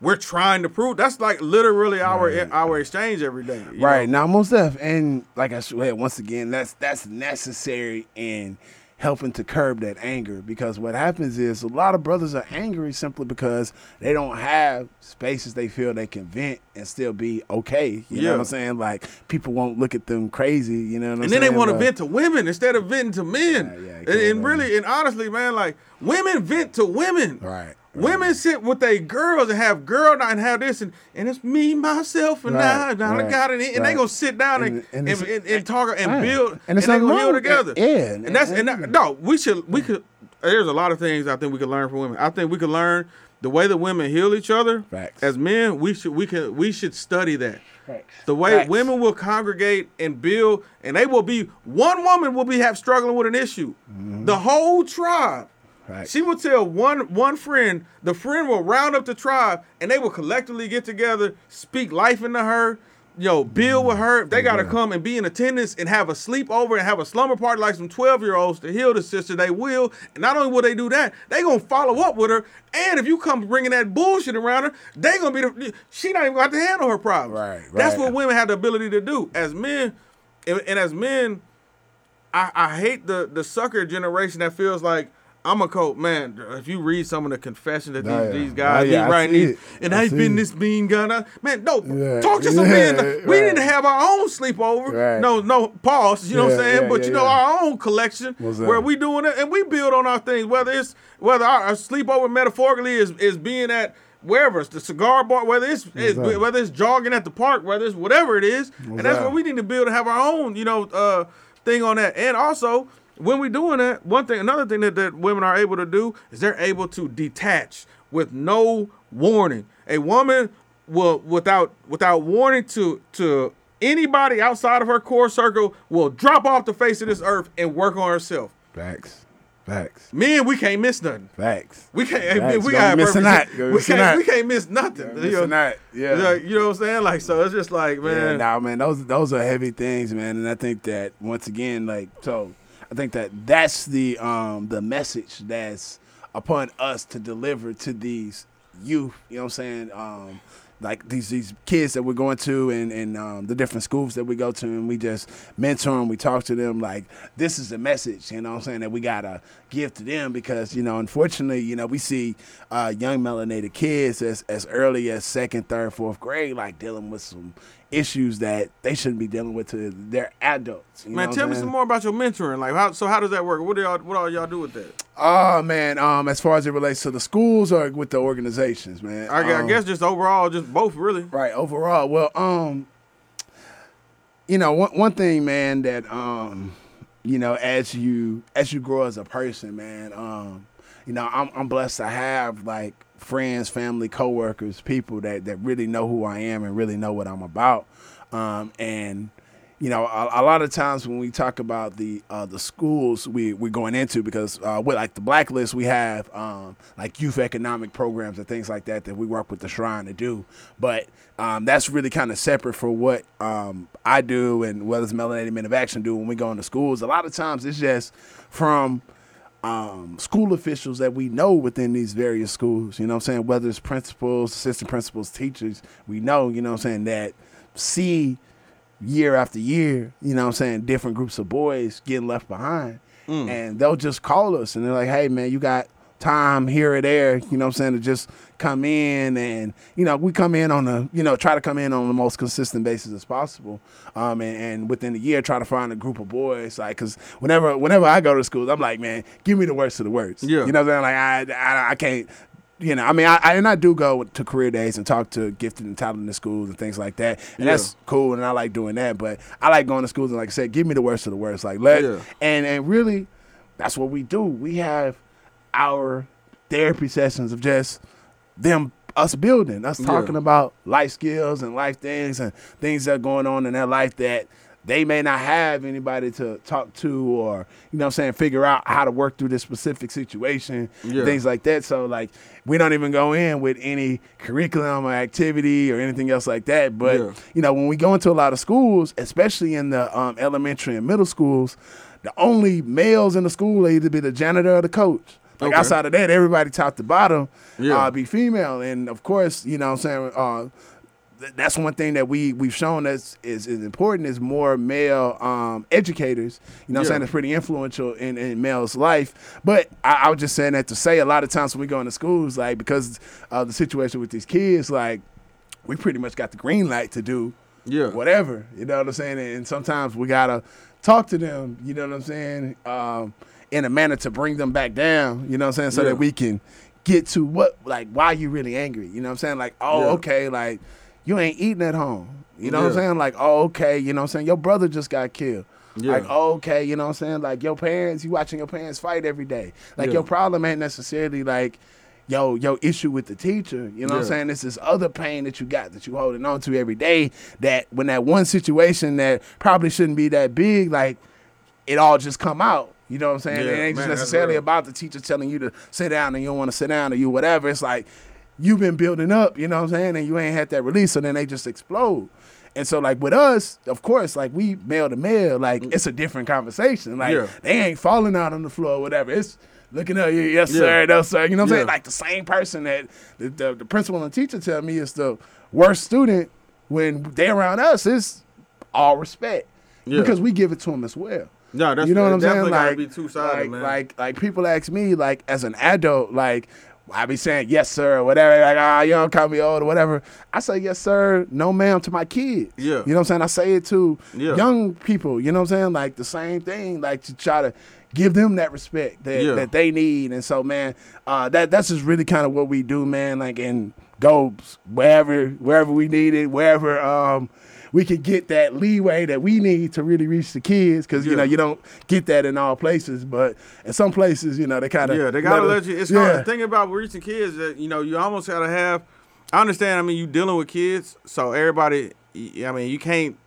we're trying to prove. That's like literally our our exchange every day. Right know? now, most def, and like I said once again, that's that's necessary in helping to curb that anger because what happens is a lot of brothers are angry simply because they don't have spaces they feel they can vent and still be okay. You know Yeah. what I'm saying? Like people won't look at them crazy. You know what I'm saying? And then they want to vent to women instead of venting to men. Yeah, yeah, and, and really, and honestly, man, like women vent to women. Right. Women sit with their girls and have girl night and have this and, and it's me, myself, and Right, I, and I got it. And they right. gonna sit down and, And- and, and and, and, talk and Right. build And and, they nothing gonna heal together. Yeah, And that's and and- that, no, we should we could there's a lot of things I think we could learn from women. I think we could learn the way that women heal each other. Facts. As men, we should we can we should study that. Facts. The way Facts. women will congregate and build, and they will be one woman will be have struggling with an issue. Mm-hmm. The whole tribe. Facts. She will tell one one friend. The friend will round up the tribe, and they will collectively get together, speak life into her. Yo, build with her. They gotta come and be in attendance and have a sleepover and have a slumber party like some twelve year olds to heal the sister. They will. And not only will they do that, they gonna follow up with her. And if you come bringing that bullshit around her, they gonna be the. She not even got to handle her problems. Right, right. That's what women have the ability to do. As men, and, and as men, I, I hate the the sucker generation that feels like I'm a coach. Man, if you read some of the confession that these, yeah. these guys Oh, yeah, I writing these, and I I've been this mean guy. Man, no, Yeah, talk to some men. We right. need to have our own sleepover. Right. No, no, pause. You know what I'm saying? but you know, our own collection where we doing it, and we build on our things. Whether it's whether our, sleepover metaphorically is is being at wherever it's the cigar bar, whether it's, it's whether it's jogging at the park, whether it's whatever it is, and that's that? what we need to build and have our own, you know, uh, thing on that. And also, when we're doing that, one thing, another thing that, that women are able to do is they're able to detach with no warning. A woman will, without without warning to to anybody outside of her core circle, will drop off the face of this earth and work on herself. Facts. Facts. Men, we can't miss nothing. Facts. We can't. Facts. we got missing purpose. that. We can't. that. We can't miss nothing. You know, Missing that. Yeah. Yeah, you know what I'm saying? Like, so it's just like, Yeah, man. nah, man, those those are heavy things, man, and I think that once again, like, so I think that that's the um the message that's upon us to deliver to these youth. You know what I'm saying? Um, like these these kids that we're going to and and um, the different schools that we go to, and we just mentor them. We talk to them. Like this is the message. You know what I'm saying that we gotta give to them because you know, unfortunately, you know, we see uh, young melanated kids as as early as second, third, fourth grade, like dealing with some issues that they shouldn't be dealing with to their adults. Man, tell me some more about your mentoring. Like, how, so how does that work? What do y'all, what all y'all do with that? Oh man, um, as far as it relates to the schools or with the organizations, man. I, gu- I Um, guess just overall, just both really. Right, overall. Well, um you know, one one thing, man, that um, you know, as you as you grow as a person, man, um, you know, I'm I'm blessed to have like friends, family, coworkers, people that that really know who I am and really know what I'm about. Um, and you know, a, a, lot of times when we talk about the uh, the schools we we're going into, because uh, with like the blacklist, we have um, like youth economic programs and things like that that we work with the Shrine to do. But um, that's really kind of separate for what um, I do and what does Melanated Men of Action do when we go into schools. A lot of times it's just from um, school officials that we know within these various schools. You know what I'm saying? Whether it's principals, assistant principals, teachers, we know. You know I'm saying that see year after year, you know I'm saying, different groups of boys getting left behind. Mm. And they'll just call us and they're like, hey, man, you got time here or there, you know what I'm saying, to just come in and, you know, we come in on the, you know, try to come in on the most consistent basis as possible. Um, and, and within the year, try to find a group of boys, like, cause whenever, whenever I go to schools, I'm like, man, give me the worst of the worst. Yeah. You know what I'm saying? Like, I, I, I can't, you know, I mean, I, I, and I do go to career days and talk to gifted and talented schools and things like that, and yeah. that's cool, and I like doing that. But I like going to schools and, like I said, give me the worst of the worst, like let, yeah. and and really, that's what we do. We have our therapy sessions of just them us building, us talking yeah. about life skills and life things and things that are going on in their life that they may not have anybody to talk to or you know I'm saying figure out how to work through this specific situation yeah. things like that so like we don't even go in with any curriculum or activity or anything else like that but yeah. you know when we go into a lot of schools especially in the um, elementary and middle schools the only males in the school are either be the janitor or the coach like okay. outside of that everybody top to bottom yeah. uh, be female and of course you know what I'm saying uh, that's one thing that we we've shown that's is, is important is more male um, educators. You know, yeah. I'm saying it's pretty influential in, in male's life. But I, I, was just saying that to say a lot of times when we go into schools, like because of the situation with these kids, like we pretty much got the green light to do yeah whatever. You know what I'm saying? And sometimes we gotta talk to them. You know what I'm saying? Um, in a manner to bring them back down. You know what I'm saying? So yeah. that we can get to what like why you really angry. You know what I'm saying? Like oh yeah. okay like you ain't eating at home. You know yeah. what I'm saying? Like, oh, okay, you know what I'm saying? Your brother just got killed. Yeah. Like, oh, okay, you know what I'm saying? Like, your parents, you watching your parents fight every day. Like, your problem ain't necessarily like, yo, yo issue with the teacher. You know what I'm saying? It's this other pain that you got that you holding on to every day that when that one situation that probably shouldn't be that big, like, it all just come out. You know what I'm saying? it ain't man, just necessarily about the teacher telling you to sit down and you don't want to sit down or you whatever. It's like you've been building up, you know what I'm saying, and you ain't had that release, so then they just explode. And so, like with us, of course, like we male to male, like mm. it's a different conversation. Like yeah. they ain't falling out on the floor or whatever. It's looking at you, yes sir, yeah. no sir. You know what I'm yeah. saying? Like the same person that the, the, the, principal and teacher tell me is the worst student when they around us is all respect because we give it to them as well. No, that's you know what I'm saying. Like, be two-sided, like, man. like, like people ask me, like as an adult, like I be saying yes sir or whatever, like ah, you don't call me old or whatever. I say yes sir, no ma'am to my kids. Yeah. You know what I'm saying? I say it to yeah. young people, you know what I'm saying? Like the same thing, like to try to give them that respect that, yeah. that they need. And so man, uh, that that's just really kind of what we do, man, like and go wherever wherever we need it, wherever um we could get that leeway that we need to really reach the kids because yeah. you know you don't get that in all places, but in some places you know they kind of yeah they gotta let, let you. It's yeah. hard. The thing about reaching kids that you know you almost gotta have. I understand. I mean, you dealing with kids, so everybody. I mean, you can't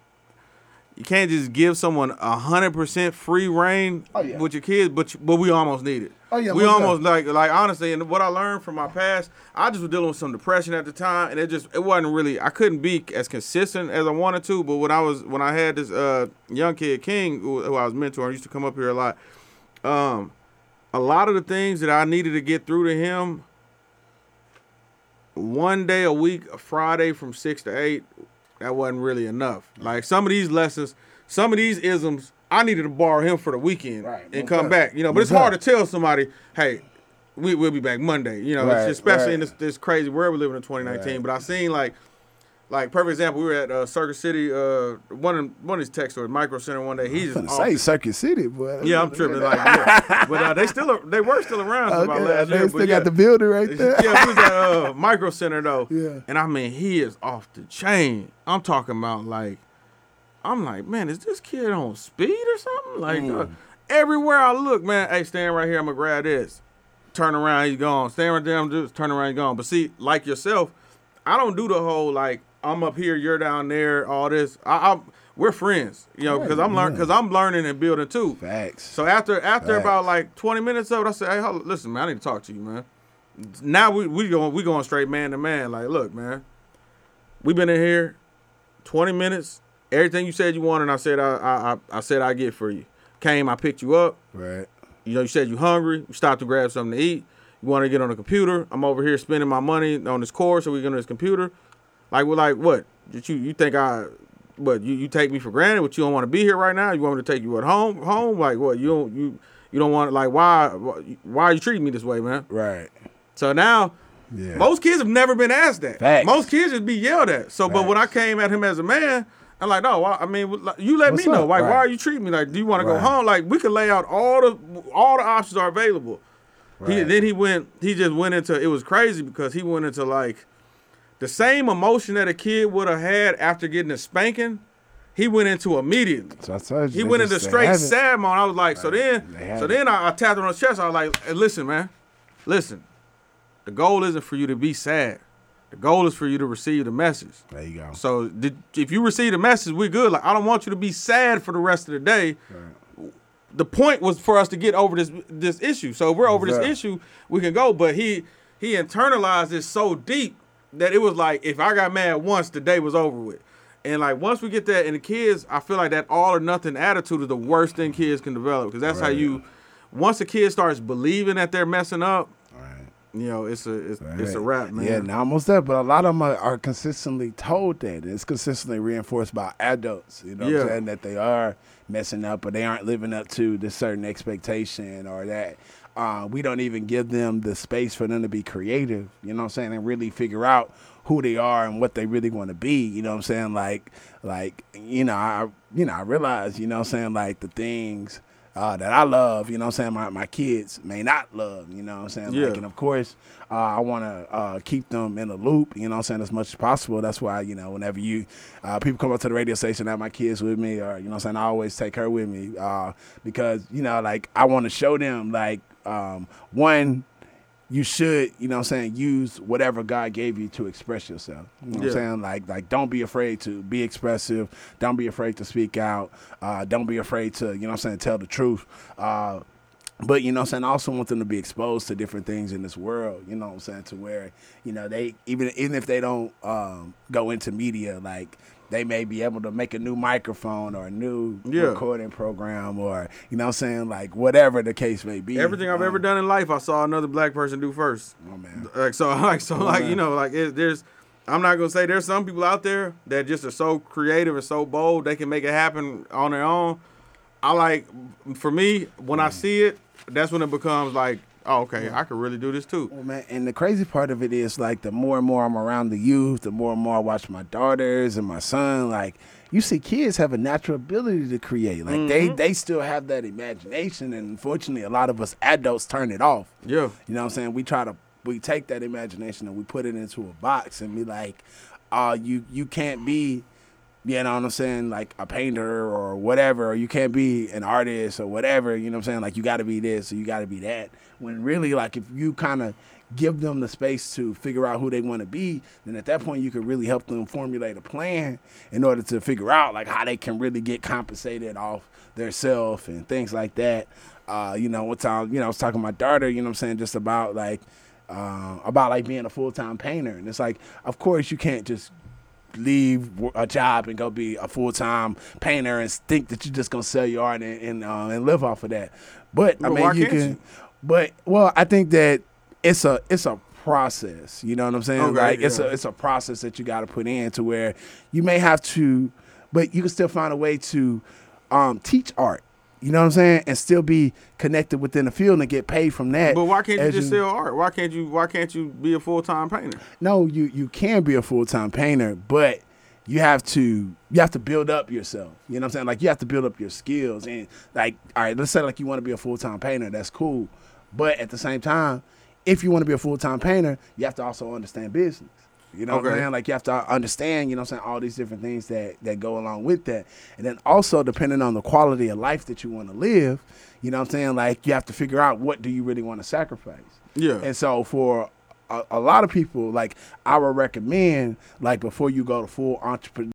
you can't just give someone a hundred percent free reign oh, yeah. with your kids, but but we almost need it. Oh yeah, we almost like like honestly, and what I learned from my past, I just was dealing with some depression at the time, and it just it wasn't really I couldn't be as consistent as I wanted to. But when I was when I had this uh, young kid King, who, who I was mentoring, used to come up here a lot. Um, a lot of the things that I needed to get through to him, one day a week, a Friday from six to eight, that wasn't really enough. Like some of these lessons, some of these isms, I needed to borrow him for the weekend right. and come back. You know, but it's hard to tell somebody, hey, we will be back Monday. You know, right, especially right. in this, this crazy world we live in 2019. But I seen like like perfect example, we were at uh, Circuit City, uh, one of one of these tech stores, Micro Center, one day. He's just say Circuit City, boy. Yeah, I'm tripping. Like, yeah. but uh, they still they were still around okay, about last they year. still got yeah. the building right there. yeah, he was at uh, Micro Center though. Yeah, and I mean he is off the chain. I'm talking about like I'm like, man, is this kid on speed or something? Like Mm. uh, everywhere I look, man, hey, stand right here, I'm gonna grab this. Turn around, he's gone. Stand right there, I'm just turn around, he's gone. But see, like yourself, I don't do the whole like I'm up here, you're down there, all this. I, I'm we're friends, you know, Right, because I'm learning, because I'm learning and building too. Facts. So after after Facts. about like 20 minutes of it, I said, "Hey, hold, listen, man, I need to talk to you, man." Now we we going we going straight man to man. Like, look, man, we've been in here 20 minutes. Everything you said you wanted, I said I I I, I said I get for you. Came, I picked you up. right. You know, you said you hungry. You stopped to grab something to eat. You want to get on the computer. I'm over here spending my money on this course, so we get on this computer. Like, we're like what? Did you you think I? But you, you take me for granted? But you don't want to be here right now? You want me to take you at home? Home? Like what? You don't you you don't want like why why are you treating me this way, man? Right. So now Yeah. most kids have never been asked that. Facts. Most kids just be yelled at. So, but when I came at him as a man, I'm like, no, why- I mean, you let What's me know. up? Like, why are you treating me like? Do you want to go home? Like, we could lay out all the all the options are available. He, then he went. He just went into. It was crazy because he went into like the same emotion that a kid would have had after getting a spanking. He went into immediately. So I told you. He went into straight sad mode. I was like, so then, so then I, I tapped him on the chest. I was like, hey, listen, man, listen. The goal isn't for you to be sad. The goal is for you to receive the message. There you go. So did, if you receive the message, we're good. Like I don't want you to be sad for the rest of the day. The point was for us to get over this this issue. So if we're over this issue, we can go. But he he internalized this so deep that it was like if I got mad once, the day was over with. And like once we get that, and the kids, I feel like that all or nothing attitude is the worst thing kids can develop because that's how you. Once a kid starts believing that they're messing up, Right. You know, it's a it's, it's a Right. wrap, man. Yeah, now almost there, but a lot of them are, are consistently told that. It's consistently reinforced by adults. You know what Yeah. I'm saying? That they are messing up or they aren't living up to this certain expectation or that uh, we don't even give them the space for them to be creative, you know what I'm saying, and really figure out who they are and what they really want to be. You know what I'm saying? Like like, you know, I you know, I realize, you know what I'm saying, like the things uh, that I love, you know what I'm saying, my, my kids may not love, you know what I'm saying? Yeah. Like, and of course, uh, I want to uh, keep them in the loop, you know what I'm saying, as much as possible. That's why, you know, whenever you, uh, people come up to the radio station, have my kids with me, or, you know what I'm saying, I always take her with me uh, because, you know, like, I want to show them, like, um, one, you should, you know what I'm saying, use whatever God gave you to express yourself. You know what Yeah. I'm saying? Like like don't be afraid to be expressive. Don't be afraid to speak out. Uh, don't be afraid to, you know what I'm saying, tell the truth. Uh, but you know what I'm saying, I also want them to be exposed to different things in this world, you know what I'm saying, to where, you know, they even even if they don't um, go into media, like they may be able to make a new microphone or a new Yeah. recording program or you know what I'm saying, like whatever the case may be. Everything I've Um, ever done in life, I saw another black person do first. Oh man. Like so, like so, like you know, like it, there's. I'm not gonna say there's some people out there that just are so creative and so bold they can make it happen on their own. I like, for me, when I see it, that's when it becomes like, oh, okay, I could really do this too. Well, man, and the crazy part of it is like the more and more I'm around the youth, the more and more I watch my daughters and my son. Like you see, kids have a natural ability to create. Like they they still have that imagination, and unfortunately, a lot of us adults turn it off. Yeah, You know what I'm saying? We try to we take that imagination and we put it into a box and be like, uh, you you can't be, you know what I'm saying, like a painter or whatever, or you can't be an artist or whatever, you know what I'm saying? Like you gotta be this or you gotta be that. When really like if you kinda give them the space to figure out who they want to be, then at that point you can really help them formulate a plan in order to figure out like how they can really get compensated off their self and things like that. Uh, you know, one time, you know, I was talking to my daughter, you know what I'm saying, just about like uh, about like being a full time painter. And it's like, of course you can't just leave a job and go be a full time painter and think that you're just gonna sell your art and and, uh, and live off of that. But I mean, you can. you? But well, I think that it's a it's a process. You know what I'm saying? Okay, like it's a it's a process that you got to put in to where you may have to, but you can still find a way to um, teach art. You know what I'm saying? And still be connected within the field and get paid from that. but why can't you just sell art? Why can't you? Why can't you be a full time painter? no, you you can be a full time painter, but you have to you have to build up yourself. You know what I'm saying? Like you have to build up your skills and like all right, let's say like you want to be a full time painter, that's cool. But at the same time, if you want to be a full time painter, you have to also understand business. You know what I'm saying? Like you have to understand, you know what I'm saying, all these different things that, that go along with that. And then also depending on the quality of life that you want to live, you know what I'm saying? Like you have to figure out what do you really want to sacrifice. Yeah. And so for a, a lot of people, like I would recommend, like before you go to full entrepreneur